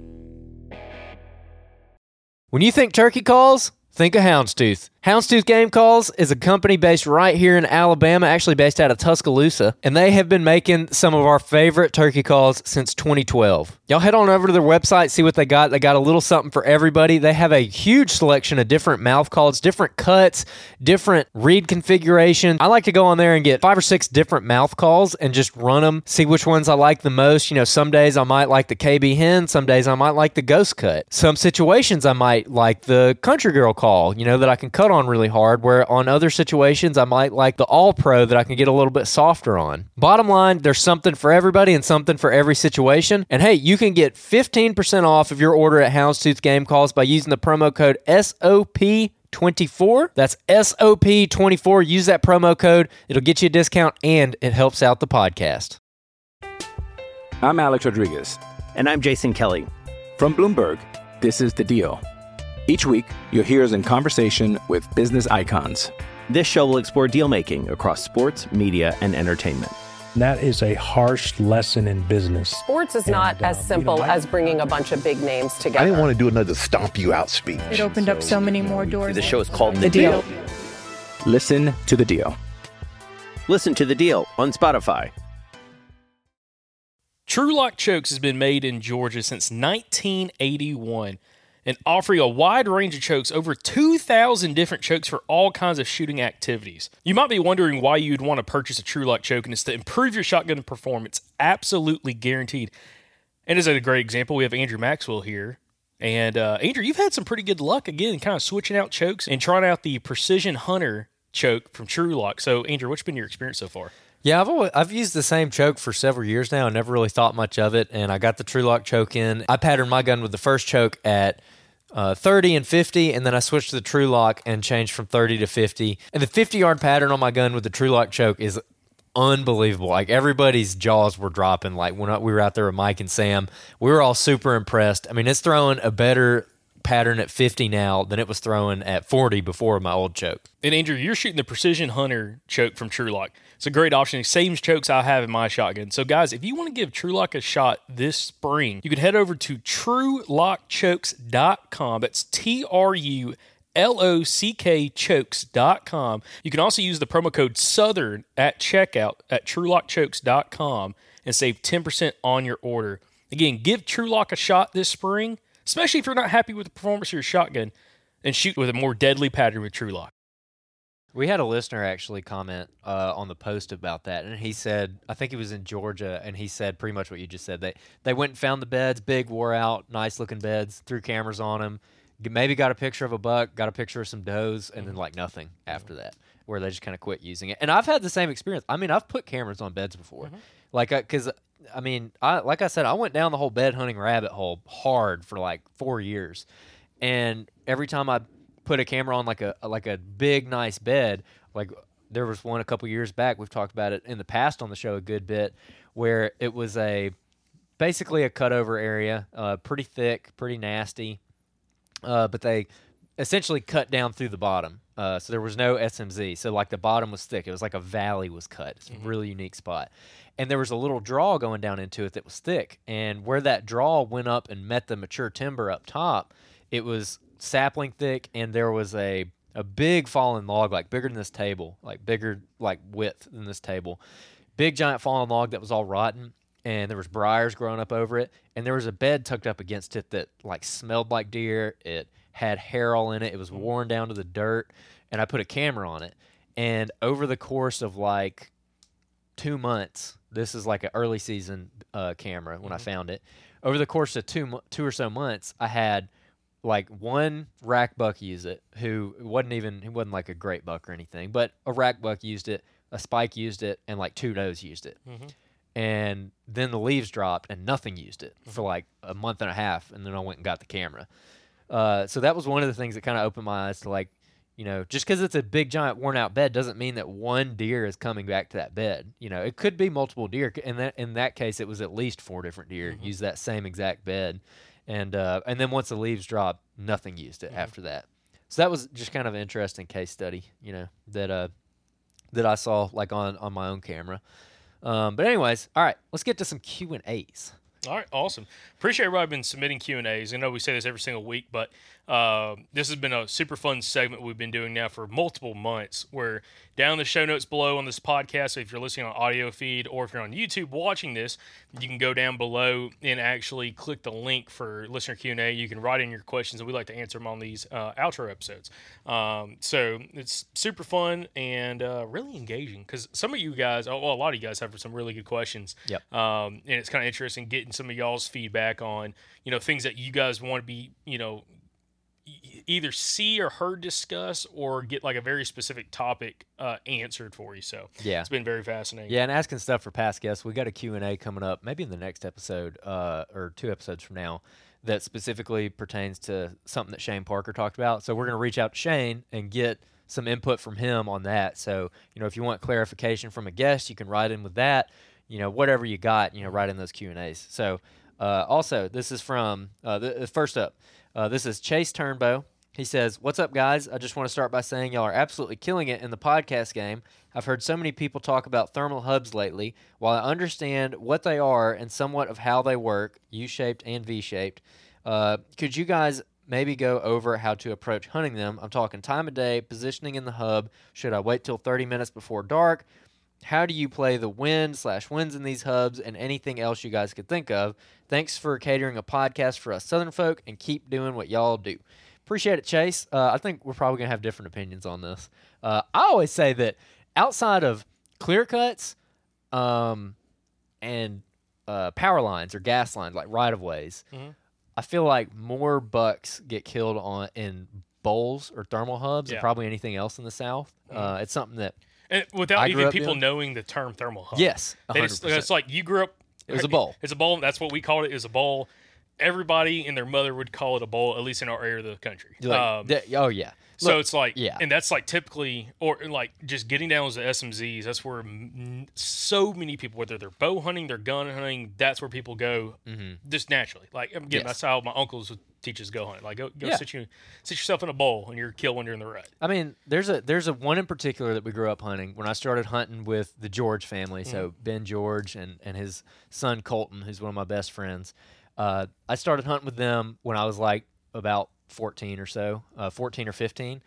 When you think turkey calls, think of Houndstooth. Houndstooth Game Calls is a company based right here in Alabama, actually based out of Tuscaloosa, and they have been making some of our favorite turkey calls since 2012. Y'all head on over to their website, see what they got. They got a little something for everybody. They have a huge selection of different mouth calls, different cuts, different reed configuration. I like to go on there and get five or six different mouth calls and just run them, see which ones I like the most. You know, some days I might like the KB hen, some days I might like the ghost cut. Some situations I might like the country girl call, you know, that I can cut on really hard, where on other situations I might like the all pro that I can get a little bit softer on. Bottom line, there's something for everybody and something for every situation. And hey, you can get 15% off of your order at Houndstooth Game Calls by using the promo code SOP24. That's SOP24. Use that promo code. It'll get you a discount and it helps out the podcast. I'm Alex Rodriguez. And I'm Jason Kelly. From Bloomberg, this is The Deal. Each week, you'll hear us in conversation with business icons. This show will explore deal making across sports, media, and entertainment. That is a harsh lesson in business. Sports is not And, as um, you simple know, I- as bringing a bunch of big names together. I didn't want to do another stomp you out speech. It opened up so many more doors. The show is called The Deal. Listen to the deal. Listen to the deal on Spotify. Trulock Chokes has been made in Georgia since 1981 and offering a wide range of chokes, over 2,000 different chokes for all kinds of shooting activities. You might be wondering why you'd want to purchase a Trulock choke, and it's to improve your shotgun performance, absolutely guaranteed. And as a great example, we have Andrew Maxwell here. And uh, Andrew, you've had some pretty good luck again, kind of switching out chokes and trying out the Precision Hunter choke from Trulock. So, Andrew, what's been your experience so far? Yeah, I've always, I've used the same choke for several years now. I never really thought much of it, and I got the Trulock choke in. I patterned my gun with the first choke at uh, 30 and 50, and then I switched to the Trulock and changed from 30 to 50. And the 50 yard pattern on my gun with the Trulock choke is unbelievable. Like everybody's jaws were dropping. Like when we were out there with Mike and Sam, we were all super impressed. I mean, it's throwing a better pattern at 50 now than it was throwing at 40 before my old choke. And Andrew, you're shooting the Precision Hunter choke from Trulock. It's a great option. Same chokes I have in my shotgun. So, guys, if you want to give Trulock a shot this spring, you can head over to trulockchokes.com. That's T R U L O C K chokes.com. You can also use the promo code Southern at checkout at trulockchokes.com and save 10% on your order. Again, give Trulock a shot this spring, especially if you're not happy with the performance of your shotgun, and shoot with a more deadly pattern with Trulock. We had a listener actually comment uh, on the post about that, and he said, I think he was in Georgia, and he said pretty much what you just said. They they went and found the beds, big, wore out, nice looking beds, threw cameras on them, maybe got a picture of a buck, got a picture of some does, and then mm-hmm. like nothing after that, where they just kind of quit using it. And I've had the same experience. I mean, I've put cameras on beds before, mm-hmm. like uh, because I mean, I like I said, I went down the whole bed hunting rabbit hole hard for like four years, and every time I put a camera on like a like a big nice bed like there was one a couple years back we've talked about it in the past on the show a good bit where it was a basically a cutover area uh, pretty thick pretty nasty uh, but they essentially cut down through the bottom uh, so there was no smz so like the bottom was thick. It was like a valley was cut. It's a really unique spot. And there was a little draw going down into it that was thick. And where that draw went up and met the mature timber up top it was sapling thick and there was a a big fallen log like bigger than this table like bigger like width than this table. Big giant fallen log that was all rotten and there was briars growing up over it. And there was a bed tucked up against it that like smelled like deer. It had hair all in it. It was mm-hmm. worn down to the dirt and i put a camera on it. And over the course of like two months this is like an early season uh, camera when i mm-hmm. found it. Over the course of two two or so months i had like one rack buck use it who wasn't even he wasn't like a great buck or anything but a rack buck used it a spike used it and like two does used it. Mm-hmm. And then the leaves dropped and nothing used it for like a month and a half and then i went and got the camera uh, so that was one of the things that kind of opened my eyes to like you know just because it's a big giant worn out bed doesn't mean that one deer is coming back to that bed. You know it could be multiple deer in that in that case it was at least four different deer use that same exact bed. And uh, and then once the leaves dropped nothing used it after that. So that was just kind of an interesting case study you know that uh that i saw like on on my own camera. Um, but anyways all right let's get to some q and a's All right, awesome. Appreciate everybody been submitting Q and A's. I know we say this every single week, but uh, this has been a super fun segment we've been doing now for multiple months. Where down in the show notes below on this podcast, if you're listening on audio feed or if you're on YouTube watching this, you can go down below and actually click the link for listener Q and A. You can write in your questions, and we like to answer them on these uh, outro episodes. Um, so it's super fun and uh, really engaging because some of you guys, oh, well, a lot of you guys have some really good questions. Yep. Um, and it's kind of interesting getting some of y'all's feedback on, you know, things that you guys want to be, you know, either see or heard discuss or get like a very specific topic uh, answered for you. So Yeah. it's been very fascinating. Yeah, and asking stuff for past guests. We got a Q&A coming up, maybe in the next episode uh, or two episodes from now, that specifically pertains to something that Shane Parker talked about. So we're going to reach out to Shane and get some input from him on that. So, you know, if you want clarification from a guest, you can write in with that. You know, whatever you got, you know, write in those Q&As. So, uh, also, this is from, uh, the, the first up, uh, this is Chase Turnbow. He says, What's up, guys? I just want to start by saying y'all are absolutely killing it in the podcast game. I've heard so many people talk about thermal hubs lately. While I understand what they are and somewhat of how they work, U shaped and V shaped, uh, could you guys maybe go over how to approach hunting them? I'm talking time of day, positioning in the hub. Should I wait till 30 minutes before dark? How do you play the wind slash winds in these hubs and anything else you guys could think of? Thanks for catering a podcast for us Southern folk and keep doing what y'all do. Appreciate it, Chase. Uh, I think we're probably going to have different opinions on this. Uh, I always say that outside of clear cuts um, and uh, power lines or gas lines, like right of ways, Mm-hmm. I feel like more bucks get killed on in bowls or thermal hubs Yeah. than probably anything else in the South. Uh, it's something that And without I even people knowing the term thermal hub. Yes, 100%. it's like you grew up. It was a bowl. It's a bowl. That's what we called it. It was a bowl. Everybody and their mother would call it a bowl, at least in our area of the country. Like, Um, oh yeah. so Look, it's like, yeah. and that's like typically, or like just getting down to the SMZs. That's where m- so many people, whether they're bow hunting, they're gun hunting, that's where people go just naturally. Like again, Mm-hmm. Yes. that's how my uncles would teach us go hunt. Like go, go Yeah. sit you, sit yourself in a bowl, and you're kill when you're in the rut. I mean, there's a there's a one in particular that we grew up hunting when I started hunting with the George family. So Mm-hmm. Ben George and and his son Colton, who's one of my best friends. Uh, I started hunting with them when I was like about 14 or so, uh, 14 or 15.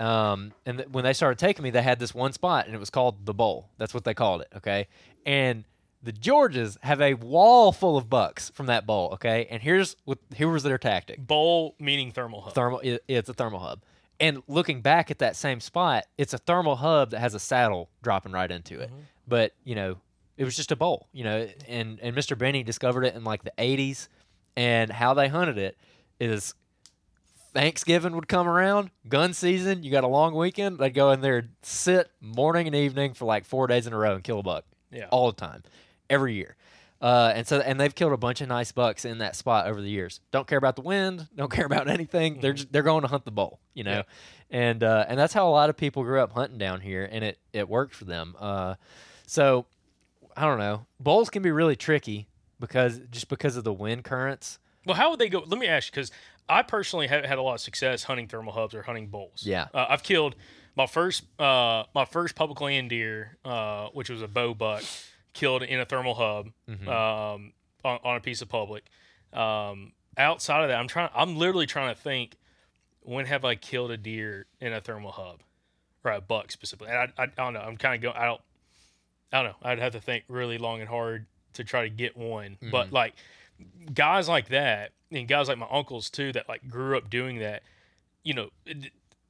Um, and th- when they started taking me, they had this one spot, and it was called the Bowl. That's what they called it. Okay, and the Georges have a wall full of bucks from that bowl. Okay, and here's what here was their tactic Bowl meaning thermal hub. thermal it, it's a thermal hub and looking back at that same spot it's a thermal hub that has a saddle dropping right into it but you know it was just a bowl you know and and mr benny discovered it in like the 80s and how they hunted it is thanksgiving would come around gun season you got a long weekend they'd go in there sit morning and evening for like four days in a row and kill a buck Yeah. all the time every year uh, and so and they've killed a bunch of nice bucks in that spot over the years. Don't care about the wind. Don't care about anything. They're just, they're going to hunt the bull, you know, Yeah. and uh, and that's how a lot of people grew up hunting down here, and it it worked for them. Uh, so I don't know. Bulls can be really tricky because just because of the wind currents. Well, how would they go? Let me ask you, because I personally have had a lot of success hunting thermal hubs or hunting bulls. Yeah. uh, I've killed my first uh, my first public land deer, uh, which was a bow buck, killed in a thermal hub Mm-hmm. um, on, on a piece of public. Um, outside of that, I'm trying. I'm literally trying to think when have I killed a deer in a thermal hub, or a buck specifically. And I, I, I don't know. I'm kind of going. I don't. I don't know. I'd have to think really long and hard to try to get one. But Mm-hmm. like guys like that, and guys like my uncles too, that like grew up doing that. You know,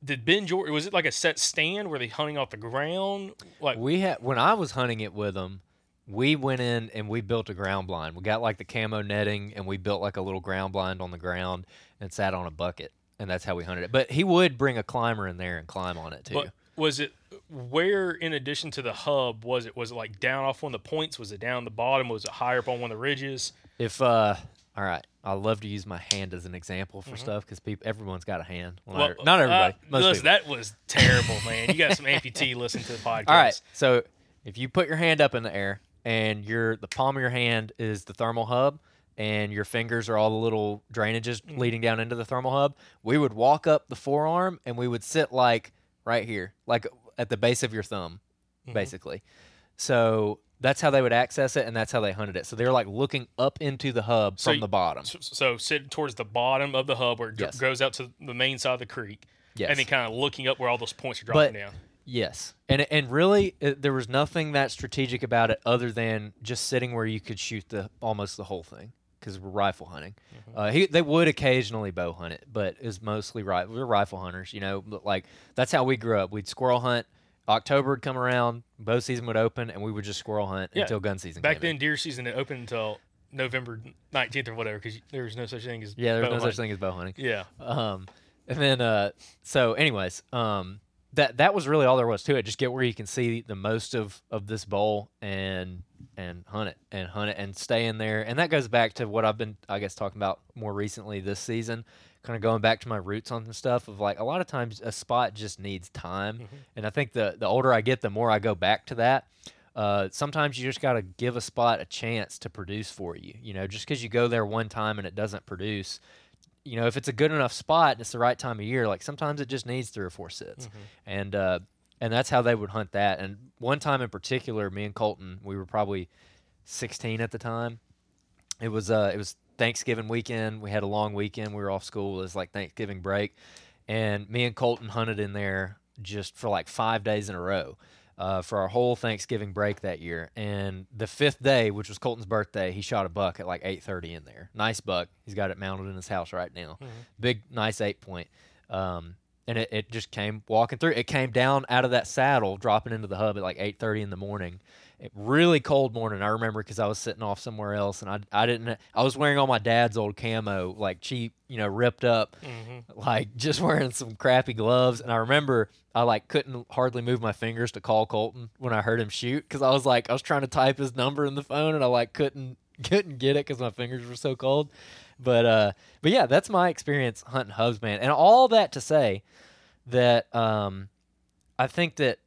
did Ben George? Was it like a set stand? Were they hunting off the ground? Like We had when I was hunting it with them, we went in and we built a ground blind. We got like the camo netting and we built like a little ground blind on the ground and sat on a bucket, and that's how we hunted it. But he would bring a climber in there and climb on it too. But was it where, in addition to the hub, was it? Was it like down off one of the points? Was it down the bottom? Was it higher up on one of the ridges? If uh, all right, I love to use my hand as an example for Mhm. stuff because people, everyone's got a hand. Well, Well, not, everybody. uh, most listen, people. that was terrible, man. You got some [LAUGHS] amputee listening to the podcast. All right. So if you put your hand up in the air and your the palm of your hand is the thermal hub and your fingers are all the little drainages Mm. leading down into the thermal hub, we would walk up the forearm and we would sit like right here, like at the base of your thumb, Mhm. basically. So that's how they would access it and that's how they hunted it. So they're like looking up into the hub So from y- the bottom. So, so sit towards the bottom of the hub where it Yes. goes out to the main side of the creek. Yes. And then kind of looking up where all those points are but dropping down. yes, and and really, it, there was nothing that strategic about it other than just sitting where you could shoot the almost the whole thing because we're rifle hunting. Mm-hmm. Uh, he, they would occasionally bow hunt it, but it's mostly right. We're rifle hunters, you know. But like that's how we grew up. We'd squirrel hunt. October would come around, bow season would open, and we would just squirrel hunt Yeah. until gun season. Back then, in. deer season didn't open until November 19th or whatever because there was no such thing as Yeah, there's bow no such hunting. thing as bow hunting. Yeah. Um, and then uh, so anyways, um, that that was really all there was to it. Just get where you can see the most of of this bowl and and hunt it and hunt it and stay in there. And that goes back to what I've been, I guess, talking about more recently this season. Kind of going back to my roots on some stuff of like a lot of times a spot just needs time, and I think the the older I get, the more I go back to that. Uh, sometimes you just got to give a spot a chance to produce for you. You know, just because you go there one time and it doesn't produce, you know, if it's a good enough spot and it's the right time of year, like sometimes it just needs three or four sits, Mm-hmm. and uh, and that's how they would hunt that. And one time in particular, me and Colton, we were probably 16 at the time. It was uh, it was Thanksgiving weekend. We had a long weekend. We were off school. It was like Thanksgiving break, and me and Colton hunted in there just for like five days in a row. Uh, for our whole Thanksgiving break that year, and the fifth day, which was Colton's birthday, he shot a buck at like 8:30 in there. Nice buck. He's got it mounted in his house right now. Big, nice eight point. Um, and it, it just came walking through. It came down out of that saddle, dropping into the hub at like 8:30 in the morning. It, really cold morning. I remember because I was sitting off somewhere else, and I I didn't. I was wearing all my dad's old camo, like cheap, you know, ripped up, mm-hmm. like [LAUGHS] just wearing some crappy gloves. And I remember I like couldn't hardly move my fingers to call Colton when I heard him shoot because I was like I was trying to type his number in the phone, and I like couldn't [LAUGHS] couldn't get it because my fingers were so cold. But uh, but yeah, that's my experience hunting hubs, man. And all that to say that um, I think that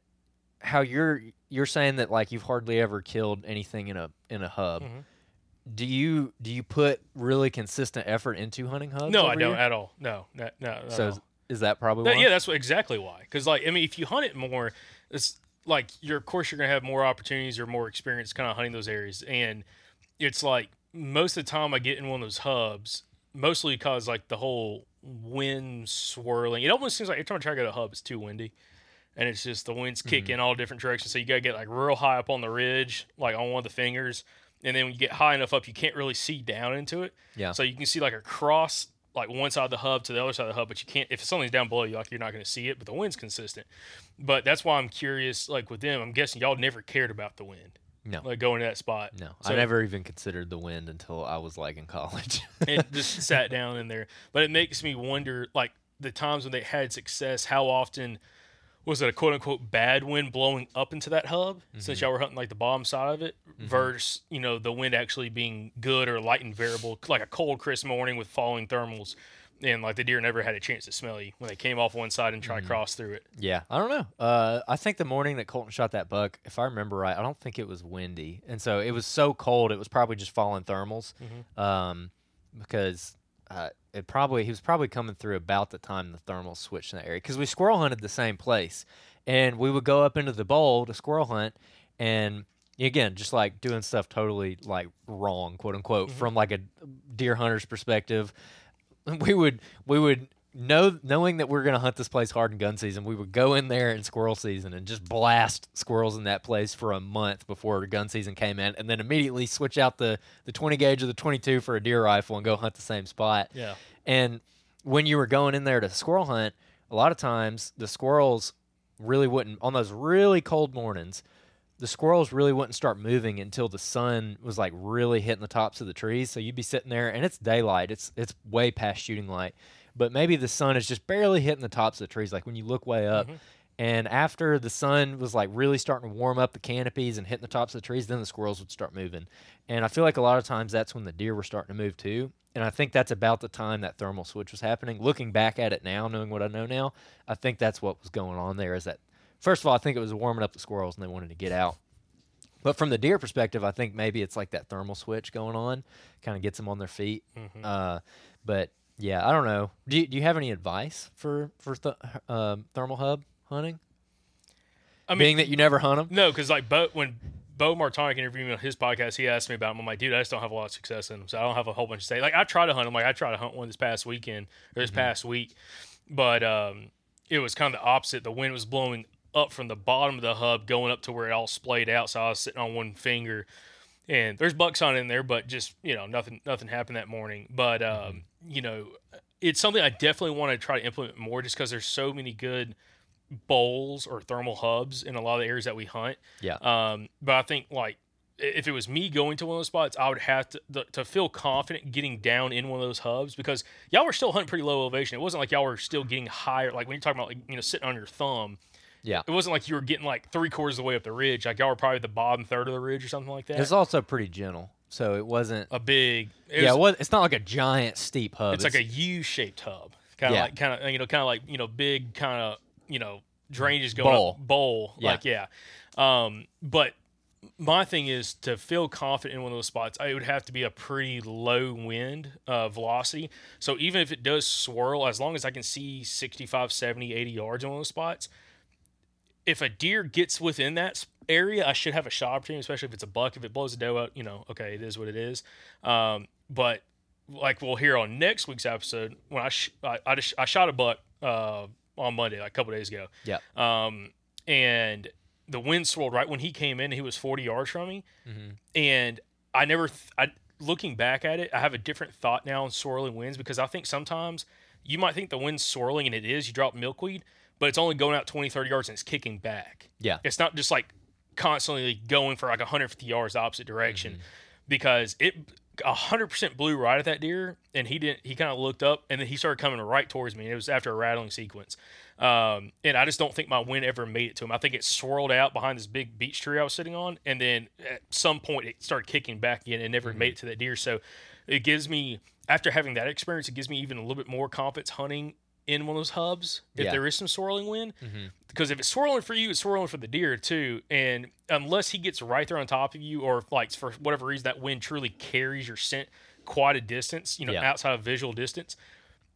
how you're you're saying that like you've hardly ever killed anything in a in a hub. Mm-hmm. Do you do you put really consistent effort into hunting hubs? No, I don't year? at all. No, no, So is, is that probably That- yeah, that's what, exactly why. Because like, I mean, if you hunt it more, it's like you're of course you're gonna have more opportunities or more experience kind of hunting those areas, and it's like most of the time I get in one of those hubs, mostly because like the whole wind swirling. It almost seems like every time I try to go to a hub, it's too windy. And it's just the wind's Mm-hmm. kicking all different directions, so you gotta get like real high up on the ridge, like on one of the fingers, and then when you get high enough up, you can't really see down into it. Yeah. So you can see like across like one side of the hub to the other side of the hub, but you can't if something's down below you, like you're not going to see it. But the wind's consistent. But that's why I'm curious. Like with them, I'm guessing y'all never cared about the wind. No. Like going to that spot. No, So I never even considered the wind until I was like in college. [LAUGHS] it just [LAUGHS] sat down in there. But it makes me wonder, like the times when they had success, how often was it a quote unquote bad wind blowing up into that hub since mm-hmm. y'all were hunting like the bottom side of it mm-hmm. versus you know the wind actually being good or light and variable, like a cold crisp morning with falling thermals. And like the deer never had a chance to smell you when they came off one side and tried to cross through it. Yeah, I don't know. Uh, I think the morning that Colton shot that buck, if I remember right, I don't think it was windy, and so it was so cold it was probably just falling thermals, um, because uh, it probably he was probably coming through about the time the thermals switched in that area because we squirrel hunted the same place, and we would go up into the bowl to squirrel hunt, and again just like doing stuff totally like wrong, quote unquote, from like a deer hunter's perspective [LAUGHS] we would we would know knowing that we're going to hunt this place hard in gun season we would go in there in squirrel season and just blast squirrels in that place for a month before gun season came in and then immediately switch out the the 20 gauge or the 22 for a deer rifle and go hunt the same spot Yeah. and when you were going in there to squirrel hunt a lot of times the squirrels really wouldn't on those really cold mornings the squirrels really wouldn't start moving until the sun was like really hitting the tops of the trees. So you'd be sitting there and it's daylight. It's it's way past shooting light. But maybe the sun is just barely hitting the tops of the trees, like when you look way up. Mm-hmm. And after the sun was like really starting to warm up the canopies and hitting the tops of the trees, then the squirrels would start moving. And I feel like a lot of times that's when the deer were starting to move too. And I think that's about the time that thermal switch was happening. Looking back at it now, knowing what I know now, I think that's what was going on there. Is that first of all, I think it was warming up the squirrels and they wanted to get out. But from the deer perspective, I think maybe it's like that thermal switch going on, kind of gets them on their feet. Uh, but yeah, I don't know. Do you, do you have any advice for for th- um, thermal hub hunting? I mean, Being that you never hunt them. No, because like Bo, when Bo Martonic interviewed me on his podcast, he asked me about them. I'm like, dude, I just don't have a lot of success in them, so I don't have a whole bunch to say. Like, I try to hunt them. Like, I tried to hunt one this past weekend or this past week, but um, it was kind of the opposite. The wind was blowing up from the bottom of the hub, going up to where it all splayed out. So I was sitting on one finger, and there's bucks on in there, but just you know, nothing, nothing happened that morning. But um, you know, it's something I definitely want to try to implement more, just because there's so many good bowls or thermal hubs in a lot of the areas that we hunt. Yeah. Um, but I think like if it was me going to one of those spots, I would have to the, to feel confident getting down in one of those hubs because y'all were still hunting pretty low elevation. It wasn't like y'all were still getting higher. Like when you're talking about like you know sitting on your thumb, Yeah. it wasn't like you were getting like three quarters of the way up the ridge. Like y'all were probably at the bottom third of the ridge or something like that. It's also pretty gentle, so it wasn't. a big. It yeah, was- it was, it's not like a giant steep hub. it's like a U-shaped hub, kind of Yeah. like kind of you know kind of like you know big kind of you know drainages going Bowl. up bowl Yeah. like yeah, um, but my thing is to feel confident in one of those spots, it would have to be a pretty low wind uh, velocity. So even if it does swirl, as long as I can see 65, 70, 80 yards in one of those spots, if a deer gets within that area, I should have a shot opportunity, especially if it's a buck. If it blows a doe out, you know, okay, it is what it is. Um, but like we'll hear on next week's episode, when I sh- I, I, just I shot a buck uh, on Monday, like a couple days ago. Yeah. Um, and the wind swirled right when he came in. He was 40 yards from me, mm-hmm. and I never. Th- I looking back at it, I have a different thought now on swirling winds because I think sometimes you might think the wind's swirling and it is. You drop milkweed, but it's only going out 20, 30 yards and it's kicking back. Yeah. It's not just like constantly going for like 150 yards the opposite direction mm-hmm. because it 100% blew right at that deer and he didn't he kind of looked up and then he started coming right towards me and it was after a rattling sequence um, and i just don't think my wind ever made it to him i think it swirled out behind this big beech tree i was sitting on and then at some point it started kicking back again and never mm-hmm. made it to that deer so it gives me after having that experience it gives me even a little bit more confidence hunting in one of those hubs if yeah. there is some swirling wind. Mm-hmm. Because if it's swirling for you, it's swirling for the deer too. And unless he gets right there on top of you, or like for whatever reason that wind truly carries your scent quite a distance, you know, yeah. outside of visual distance,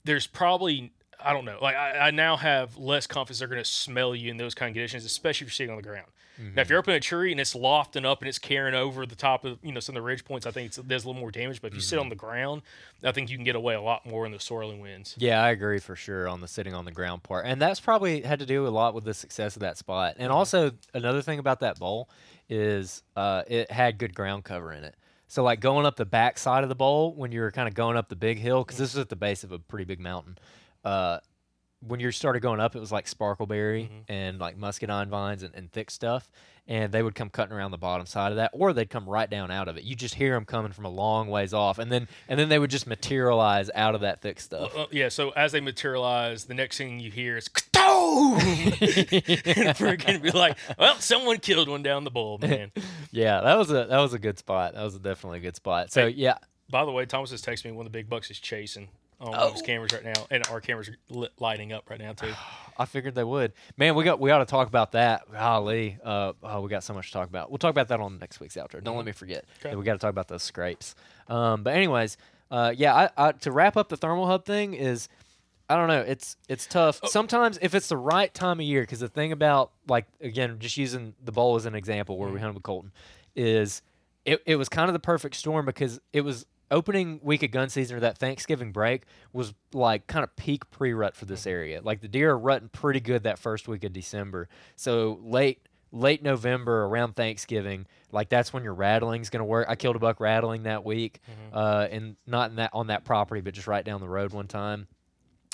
there's probably I don't know. Like I, I now have less confidence they're going to smell you in those kind of conditions, especially if you're sitting on the ground. Mm-hmm. Now, if you're up in a tree and it's lofting up and it's carrying over the top of you know some of the ridge points, I think it's, there's a little more damage. But if you mm-hmm. sit on the ground, I think you can get away a lot more in the swirling winds. Yeah, I agree for sure on the sitting on the ground part, and that's probably had to do a lot with the success of that spot. And mm-hmm. also another thing about that bowl is uh, it had good ground cover in it. So like going up the back side of the bowl when you're kind of going up the big hill, because this is at the base of a pretty big mountain. Uh, when you started going up, it was like sparkleberry mm-hmm. and like muscadine vines and, and, thick stuff, and they would come cutting around the bottom side of that, or they'd come right down out of it. You just hear them coming from a long ways off, and then and then they would just materialize out of that thick stuff. Well, uh, yeah. So as they materialize, the next thing you hear is [LAUGHS] [LAUGHS] and we're gonna be like, well, someone killed one down the bowl, man. [LAUGHS] yeah, that was a that was a good spot. That was definitely a good spot. So hey, yeah. By the way, Thomas has texted me one of the big bucks is chasing on oh. his cameras right now, and our cameras are lighting up right now too. [SIGHS] I figured they would. Man, we got we ought to talk about that. Golly, uh, oh, we got so much to talk about. We'll talk about that on next week's outro. Don't mm-hmm. let me forget. Okay. we got to talk about those scrapes. Um, but anyways, uh, yeah, I, I, to wrap up the thermal hub thing is. I don't know. It's it's tough. Oh. Sometimes if it's the right time of year, because the thing about like again, just using the bowl as an example where mm. we hunted with Colton, is it, it was kind of the perfect storm because it was opening week of gun season or that Thanksgiving break was like kind of peak pre rut for this area. Like the deer are rutting pretty good that first week of December. So late late November around Thanksgiving, like that's when your rattling's gonna work. I killed a buck rattling that week, mm-hmm. uh, and not in that on that property, but just right down the road one time.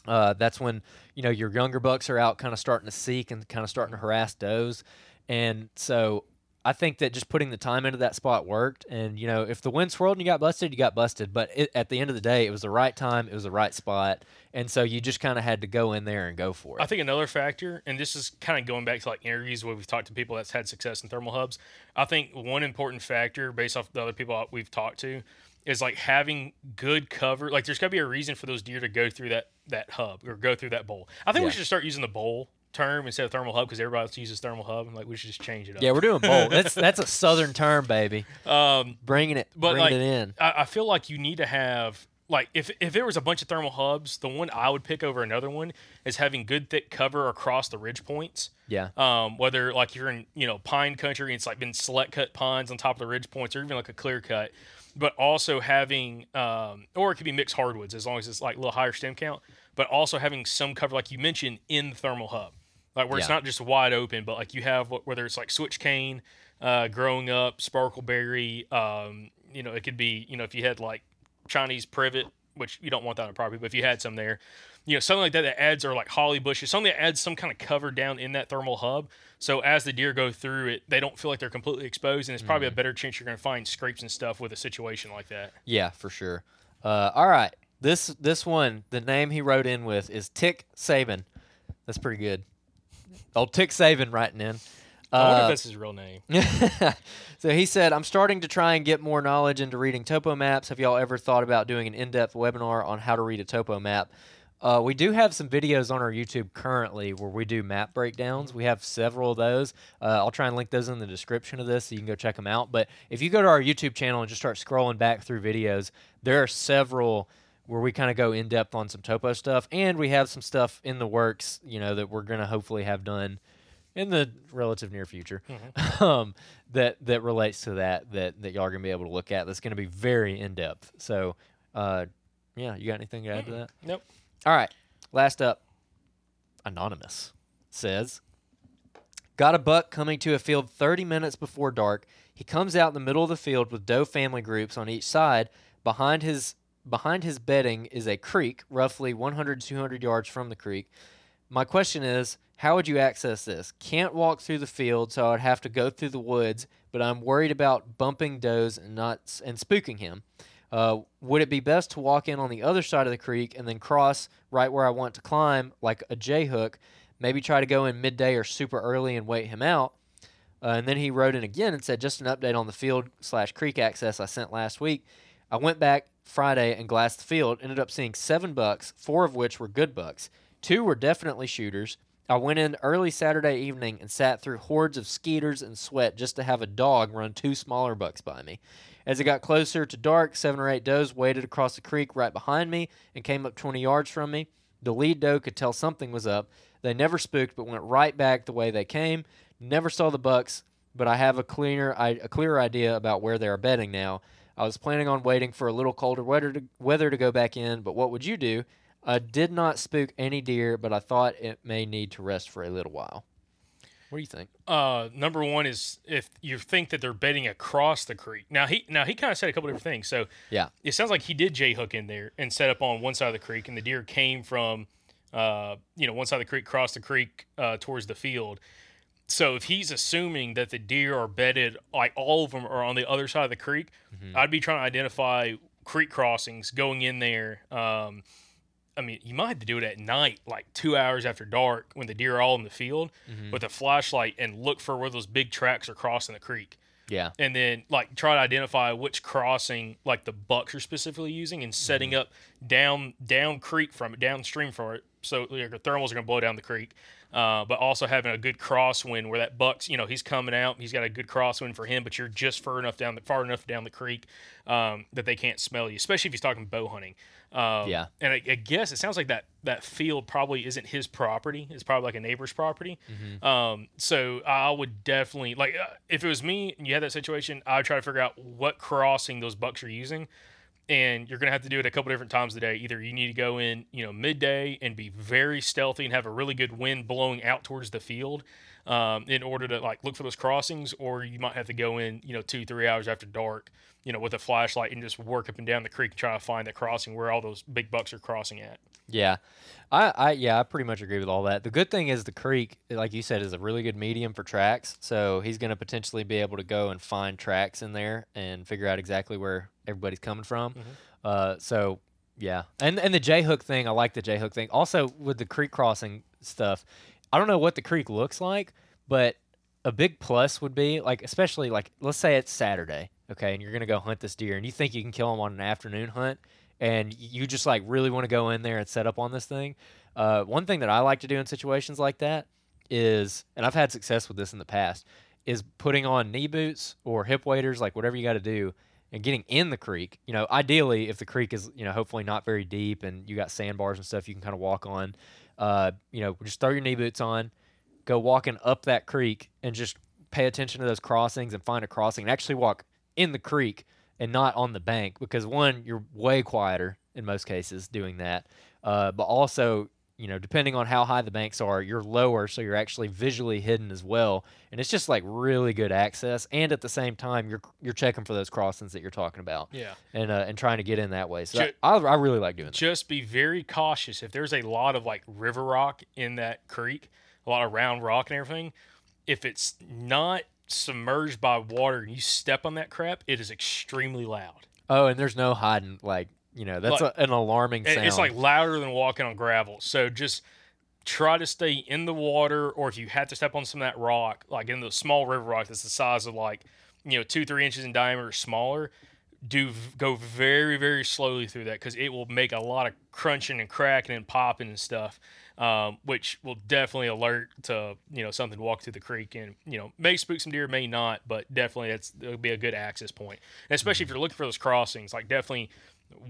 Uh, that's when you know your younger bucks are out, kind of starting to seek and kind of starting to harass does, and so I think that just putting the time into that spot worked. And, you know, if the wind swirled and you got busted, you got busted. But it, at the end of the day, it was the right time, it was the right spot. And so you just kind of had to go in there and go for it. I think another factor, and this is kind of going back to like interviews where we've talked to people that's had success in thermal hubs. I think one important factor, based off the other people we've talked to, is like having good cover. Like there's got to be a reason for those deer to go through that that hub or go through that bowl. I think yeah. we should start using the bowl term instead of thermal hub because everybody else uses thermal hub. Like we should just change it up. Yeah, we're doing both. that's [LAUGHS] that's a southern term, baby. Um, bringing it, but bringing like, it in. I, I feel like you need to have like if if there was a bunch of thermal hubs, the one I would pick over another one is having good thick cover across the ridge points. Yeah. Um, whether like you're in you know pine country and it's like been select cut pines on top of the ridge points, or even like a clear cut, but also having um, or it could be mixed hardwoods as long as it's like a little higher stem count, but also having some cover like you mentioned in the thermal hub like where yeah. it's not just wide open, but like you have whether it's like switch cane uh, growing up, sparkleberry. Um, you know, it could be you know if you had like Chinese privet, which you don't want that on a property, but if you had some there, you know something like that that adds or like holly bushes, something that adds some kind of cover down in that thermal hub. So as the deer go through it, they don't feel like they're completely exposed, and it's probably mm. a better chance you're going to find scrapes and stuff with a situation like that. Yeah, for sure. Uh, all right, this this one, the name he wrote in with is Tick Saban. That's pretty good. [LAUGHS] Old Tick Saban writing in. I wonder uh, if that's his real name. [LAUGHS] so he said, I'm starting to try and get more knowledge into reading topo maps. Have y'all ever thought about doing an in depth webinar on how to read a topo map? Uh, we do have some videos on our YouTube currently where we do map breakdowns. We have several of those. Uh, I'll try and link those in the description of this so you can go check them out. But if you go to our YouTube channel and just start scrolling back through videos, there are several where we kind of go in depth on some topo stuff, and we have some stuff in the works, you know, that we're gonna hopefully have done in the relative near future Mm-hmm. [LAUGHS] um, that that relates to that that that y'all are gonna be able to look at. That's gonna be very in depth. So, uh, yeah, you got anything to add to that? Nope. All right. Last up, Anonymous says, Got a buck coming to a field 30 minutes before dark. He comes out in the middle of the field with doe family groups on each side. Behind his behind his bedding is a creek, roughly 100 200 yards from the creek. My question is, how would you access this? Can't walk through the field, so I'd have to go through the woods, but I'm worried about bumping does and not and spooking him. Uh, would it be best to walk in on the other side of the creek and then cross right where I want to climb, like a J hook? Maybe try to go in midday or super early and wait him out. Uh, and then he wrote in again and said, just an update on the field slash creek access I sent last week. I went back Friday and glassed the field. Ended up seeing seven bucks, four of which were good bucks. Two were definitely shooters. I went in early Saturday evening and sat through hordes of skeeters and sweat just to have a dog run two smaller bucks by me. As it got closer to dark, seven or eight does waded across the creek right behind me and came up 20 yards from me. The lead doe could tell something was up. They never spooked, but went right back the way they came. Never saw the bucks, but I have a cleaner, a clearer idea about where they are bedding now. I was planning on waiting for a little colder weather to, weather to go back in, but what would you do? I did not spook any deer, but I thought it may need to rest for a little while. What do you think? Uh, number one is if you think that they're bedding across the creek. Now he now he kind of said a couple different things. So Yeah. it sounds like he did J hook in there and set up on one side of the creek, and the deer came from, uh, you know, one side of the creek, crossed the creek uh, towards the field. So if he's assuming that the deer are bedded, like all of them are on the other side of the creek, I'd be trying to identify creek crossings going in there. Um, I mean, you might have to do it at night, like two hours after dark, when the deer are all in the field, with a flashlight and look for where those big tracks are crossing the creek Yeah. and then like try to identify which crossing like the bucks are specifically using and setting Mm-hmm. up down down creek from it downstream from it so your thermals are going to blow down the creek uh, but also having a good crosswind where that buck's you know he's coming out he's got a good crosswind for him but you're just far enough down the far enough down the creek um, that they can't smell you especially if he's talking bow hunting um, Yeah. and I, I guess it sounds like that that field probably isn't his property. It's probably like a neighbor's property. Um, so I would definitely like uh, if it was me and you had that situation, I would try to figure out what crossing those bucks are using. And you're gonna have to do it a couple different times a day. Either you need to go in, you know, midday and be very stealthy and have a really good wind blowing out towards the field, um, in order to like look for those crossings, or you might have to go in, you know, two three hours after dark, you know, with a flashlight and just work up and down the creek and try to find that crossing where all those big bucks are crossing at. Yeah, I, I yeah, I pretty much agree with all that. The good thing is the creek, like you said, is a really good medium for tracks. So he's going to potentially be able to go and find tracks in there and figure out exactly where everybody's coming from. Uh, so yeah, and and the J hook thing, I like the J hook thing. Also with the creek crossing stuff, I don't know what the creek looks like, but a big plus would be like, especially like, let's say it's Saturday, okay, and you're gonna go hunt this deer, and you think you can kill him on an afternoon hunt, and you just like really want to go in there and set up on this thing. Uh, one thing that I like to do in situations like that is, and I've had success with this in the past, is putting on knee boots or hip waders, like whatever you got to do, and getting in the creek. You know, ideally, if the creek is, you know, hopefully not very deep and you got sandbars and stuff you can kind of walk on, uh, you know, just throw your knee boots on, go walking up that creek and just pay attention to those crossings and find a crossing and actually walk in the creek and not on the bank because one, you're way quieter in most cases doing that, uh, but also you know, depending on how high the banks are, you're lower, so you're actually visually hidden as well. And it's just like really good access, and at the same time, you're you're checking for those crossings that you're talking about. Yeah. and uh, and trying to get in that way. So Ju- I, I really like doing that. just be very cautious if there's a lot of like river rock in that creek a lot of round rock and everything if it's not submerged by water and you step on that crap it is extremely loud Oh, and there's no hiding. Like you know, that's Like- a, an alarming sound. it's like louder than walking on gravel. So just try to stay in the water or if you have to step on some of that rock like in the small river rock that's the size of like you know two three inches in diameter or smaller do go very very slowly through that because it will make a lot of crunching and cracking and popping and stuff um, which will definitely alert to you know something to walk through the creek and you know may spook some deer may not but definitely that's it'll be a good access point. And especially if you're looking for those crossings like definitely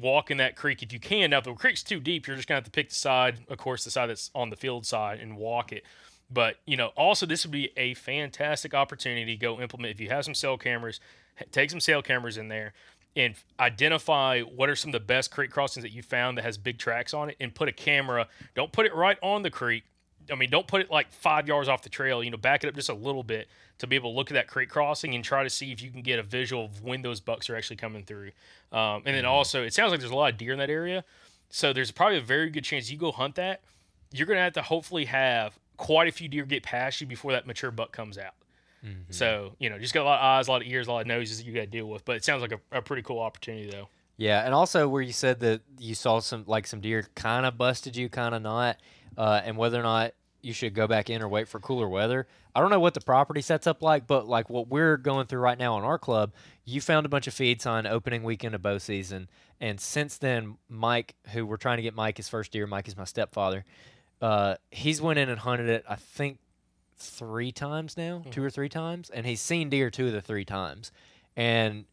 walk in that creek if you can. Now if the creek's too deep you're just gonna have to pick the side of course the side that's on the field side and walk it. But you know also this would be a fantastic opportunity to go implement if you have some cell cameras take some cell cameras in there and identify what are some of the best creek crossings that you found that has big tracks on it and put a camera don't put it right on the creek i mean don't put it like five yards off the trail you know back it up just a little bit to be able to look at that creek crossing and try to see if you can get a visual of when those bucks are actually coming through um, and then also it sounds like there's a lot of deer in that area so there's probably a very good chance you go hunt that you're going to have to hopefully have quite a few deer get past you before that mature buck comes out Mm-hmm. So, you know, just got a lot of eyes, a lot of ears, a lot of noses that you got to deal with. But it sounds like a, a pretty cool opportunity, though. Yeah, and also where you said that you saw some like some deer kind of busted you, kind of not, uh, and whether or not you should go back in or wait for cooler weather. I don't know what the property sets up like, but like what we're going through right now on our club, you found a bunch of feeds on opening weekend of bow season, and since then, Mike, who we're trying to get Mike his first deer, Mike is my stepfather. Uh, he's went in and hunted it. I think three times now, mm-hmm. two or three times, and he's seen deer two of the three times. And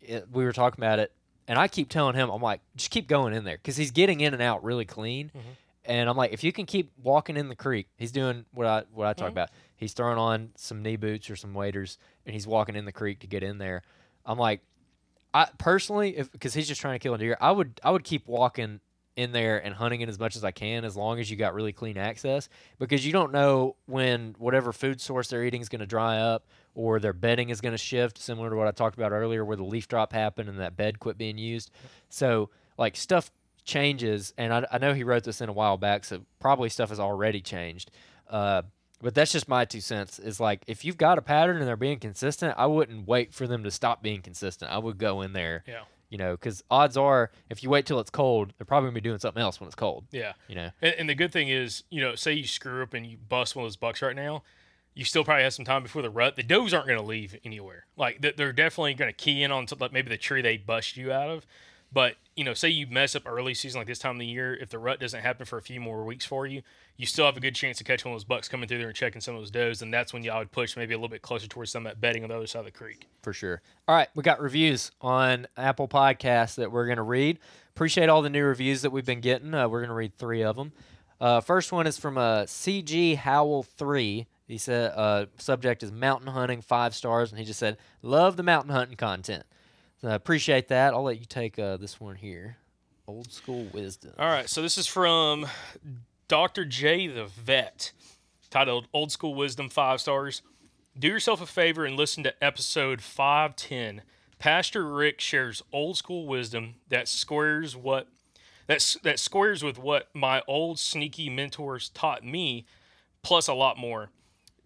it, we were talking about it, and I keep telling him, I'm like, just keep going in there because he's getting in and out really clean. Mm-hmm. And I'm like, if you can keep walking in the creek, he's doing what I what I talk mm-hmm. about. He's throwing on some knee boots or some waders, and he's walking in the creek to get in there. I'm like, I personally, because he's just trying to kill a deer, I would I would keep walking in there and hunting it as much as I can as long as you got really clean access because you don't know when whatever food source they're eating is going to dry up or their bedding is going to shift similar to what I talked about earlier where the leaf drop happened and that bed quit being used. So like stuff changes and I, I know he wrote this in a while back so probably stuff has already changed. Uh, but that's just my two cents is like if you've got a pattern and they're being consistent, I wouldn't wait for them to stop being consistent. I would go in there yeah you know, because odds are if you wait till it's cold, they're probably gonna be doing something else when it's cold. Yeah, you know. And, and, the good thing is, you know, say you screw up and you bust one of those bucks right now, you still probably have some time before the rut. The does aren't gonna leave anywhere. Like they're definitely gonna key in on like maybe the tree they bust you out of, but you know, say you mess up early season like this time of the year, if the rut doesn't happen for a few more weeks for you, you still have a good chance to catch one of those bucks coming through there and checking some of those does, and that's when y'all would push maybe a little bit closer towards some of that bedding on the other side of the creek. For sure. All right, we got reviews on Apple Podcasts that we're to read. Appreciate all the new reviews that we've been getting. Uh, we're to read three of them. Uh, first one is from uh, CG Howell three. He said uh, subject is mountain hunting, five stars, and he just said love the mountain hunting content. So I appreciate that. I'll let you take uh, this one here. Old school wisdom. All right, so this is from Dr. J the Vet, titled Old School Wisdom, five stars. Do yourself a favor and listen to episode 510. Pastor Rick shares old school wisdom that squares what that, that squares with what my old sneaky mentors taught me, plus a lot more.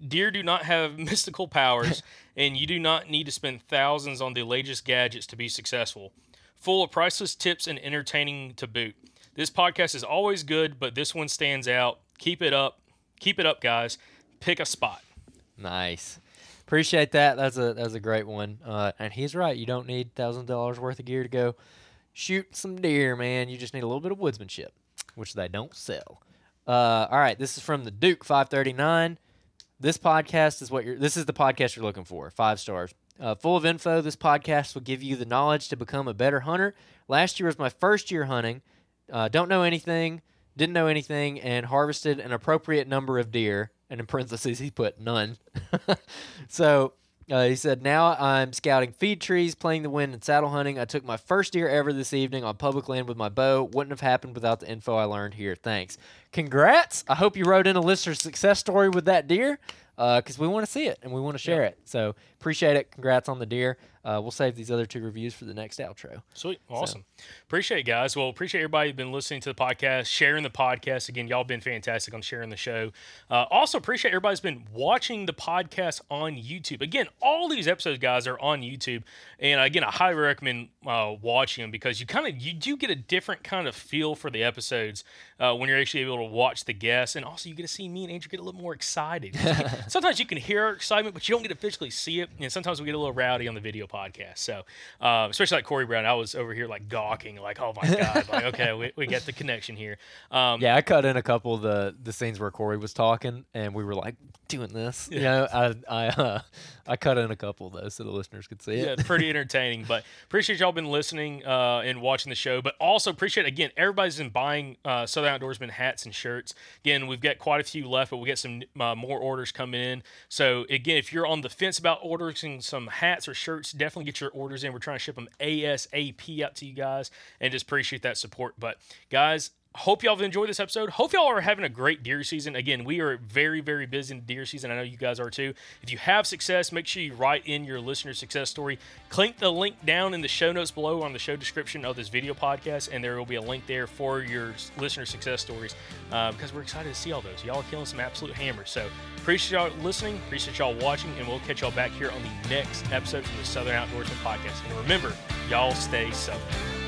Deer do not have [LAUGHS] mystical powers, [LAUGHS] and you do not need to spend thousands on the latest gadgets to be successful. Full of priceless tips and entertaining to boot. This podcast is always good, but this one stands out. Keep it up. Keep it up, guys. Pick a spot. Nice. Appreciate that. That's a that's a great one. Uh, and he's right. You don't need thousand dollars worth of gear to go shoot some deer, man. You just need a little bit of woodsmanship, which they don't sell. Uh, all right, this is from the Duke 539. This podcast is what you're. This is the podcast you're looking for. Five stars. Uh, full of info. This podcast will give you the knowledge to become a better hunter. Last year was my first year hunting. Uh, don't know anything, didn't know anything, and harvested an appropriate number of deer. And in parentheses, he put none. [LAUGHS] so uh, he said, Now I'm scouting feed trees, playing the wind, and saddle hunting. I took my first deer ever this evening on public land with my bow. Wouldn't have happened without the info I learned here. Thanks. Congrats. I hope you wrote in a listener success story with that deer because uh, we want to see it and we want to share it. So appreciate it. Congrats on the deer. Uh, we'll save these other two reviews for the next outro. Sweet. Awesome. So. Appreciate it, guys. Well, appreciate everybody who's been listening to the podcast, sharing the podcast. Again, y'all been fantastic on sharing the show. Uh, also, appreciate everybody's been watching the podcast on YouTube. Again, all these episodes, guys, are on YouTube. And again, I highly recommend uh, watching them because you kind of you do get a different kind of feel for the episodes uh, when you're actually able to watch the guests. And also, you get to see me and Andrew get a little more excited. [LAUGHS] sometimes you can hear our excitement, but you don't get to physically see it. And sometimes we get a little rowdy on the video podcast. So, uh, especially like Corey Brown, I was over here like gawking, like, oh my god, like okay, we, we get the connection here. Um, yeah, I cut in a couple of the the scenes where Corey was talking, and we were like doing this. Yeah. You know, I I uh, I cut in a couple of those so the listeners could see it. Yeah, pretty entertaining. but appreciate y'all been listening uh, and watching the show. But also appreciate again everybody's been buying uh, Southern Outdoorsman hats and shirts. Again, we've got quite a few left, but we get some uh, more orders coming in. So again, if you're on the fence about ordering some hats or shirts, definitely get your orders in. We're trying to ship them ASAP out to you guys, and just appreciate that support. But guys, hope y'all have enjoyed this episode. Hope y'all are having a great deer season. Again, we are very, very busy in deer season. I know you guys are too. If you have success, make sure you write in your listener success story. Click the link down in the show notes below on the show description of this video podcast, and there will be a link there for your listener success stories uh, because we're excited to see all those. Y'all are killing some absolute hammers. So appreciate y'all listening, appreciate y'all watching, and we'll catch y'all back here on the next episode from the Southern Outdoorsman Podcast. And remember, y'all stay southern.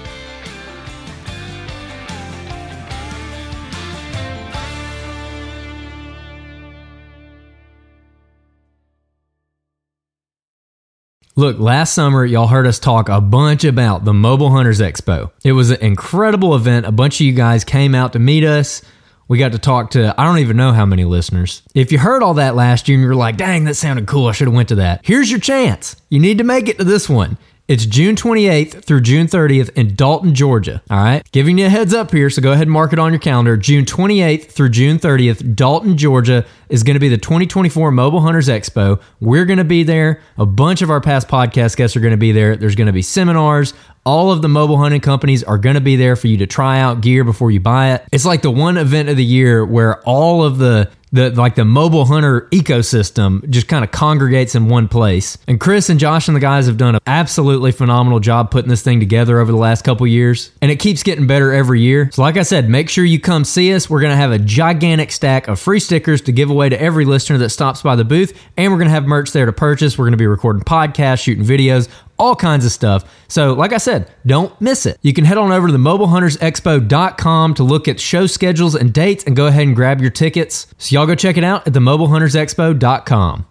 Look, last summer, y'all heard us talk a bunch about the Mobile Hunters Expo. It was an incredible event. A bunch of you guys came out to meet us. We got to talk to I don't even know how many listeners. If you heard all that last year and you were like, "Dang, that sounded cool. I should have went to that." Here's your chance. You need to make it to this one. It's June 28th through June 30th in Dalton, Georgia. All right. Giving you a heads up here, so go ahead and mark it on your calendar. June 28th through June 30th, Dalton, Georgia is going to be the 2024 Mobile Hunters Expo. We're going to be there. A bunch of our past podcast guests are going to be there. There's going to be seminars. All of the mobile hunting companies are going to be there for you to try out gear before you buy it. It's like the one event of the year where all of the the like the mobile hunter ecosystem just kind of congregates in one place. And Chris and Josh and the guys have done an absolutely phenomenal job putting this thing together over the last couple years, and it keeps getting better every year. So like I said, make sure you come see us. We're to have a gigantic stack of free stickers to give away to every listener that stops by the booth, and we're to have merch there to purchase. We're to be recording podcasts, shooting videos, all kinds of stuff. So, like I said, don't miss it. You can head on over to the mobilehuntersexpo.com to look at show schedules and dates and go ahead and grab your tickets. So, y'all go check it out at the mobilehuntersexpo.com.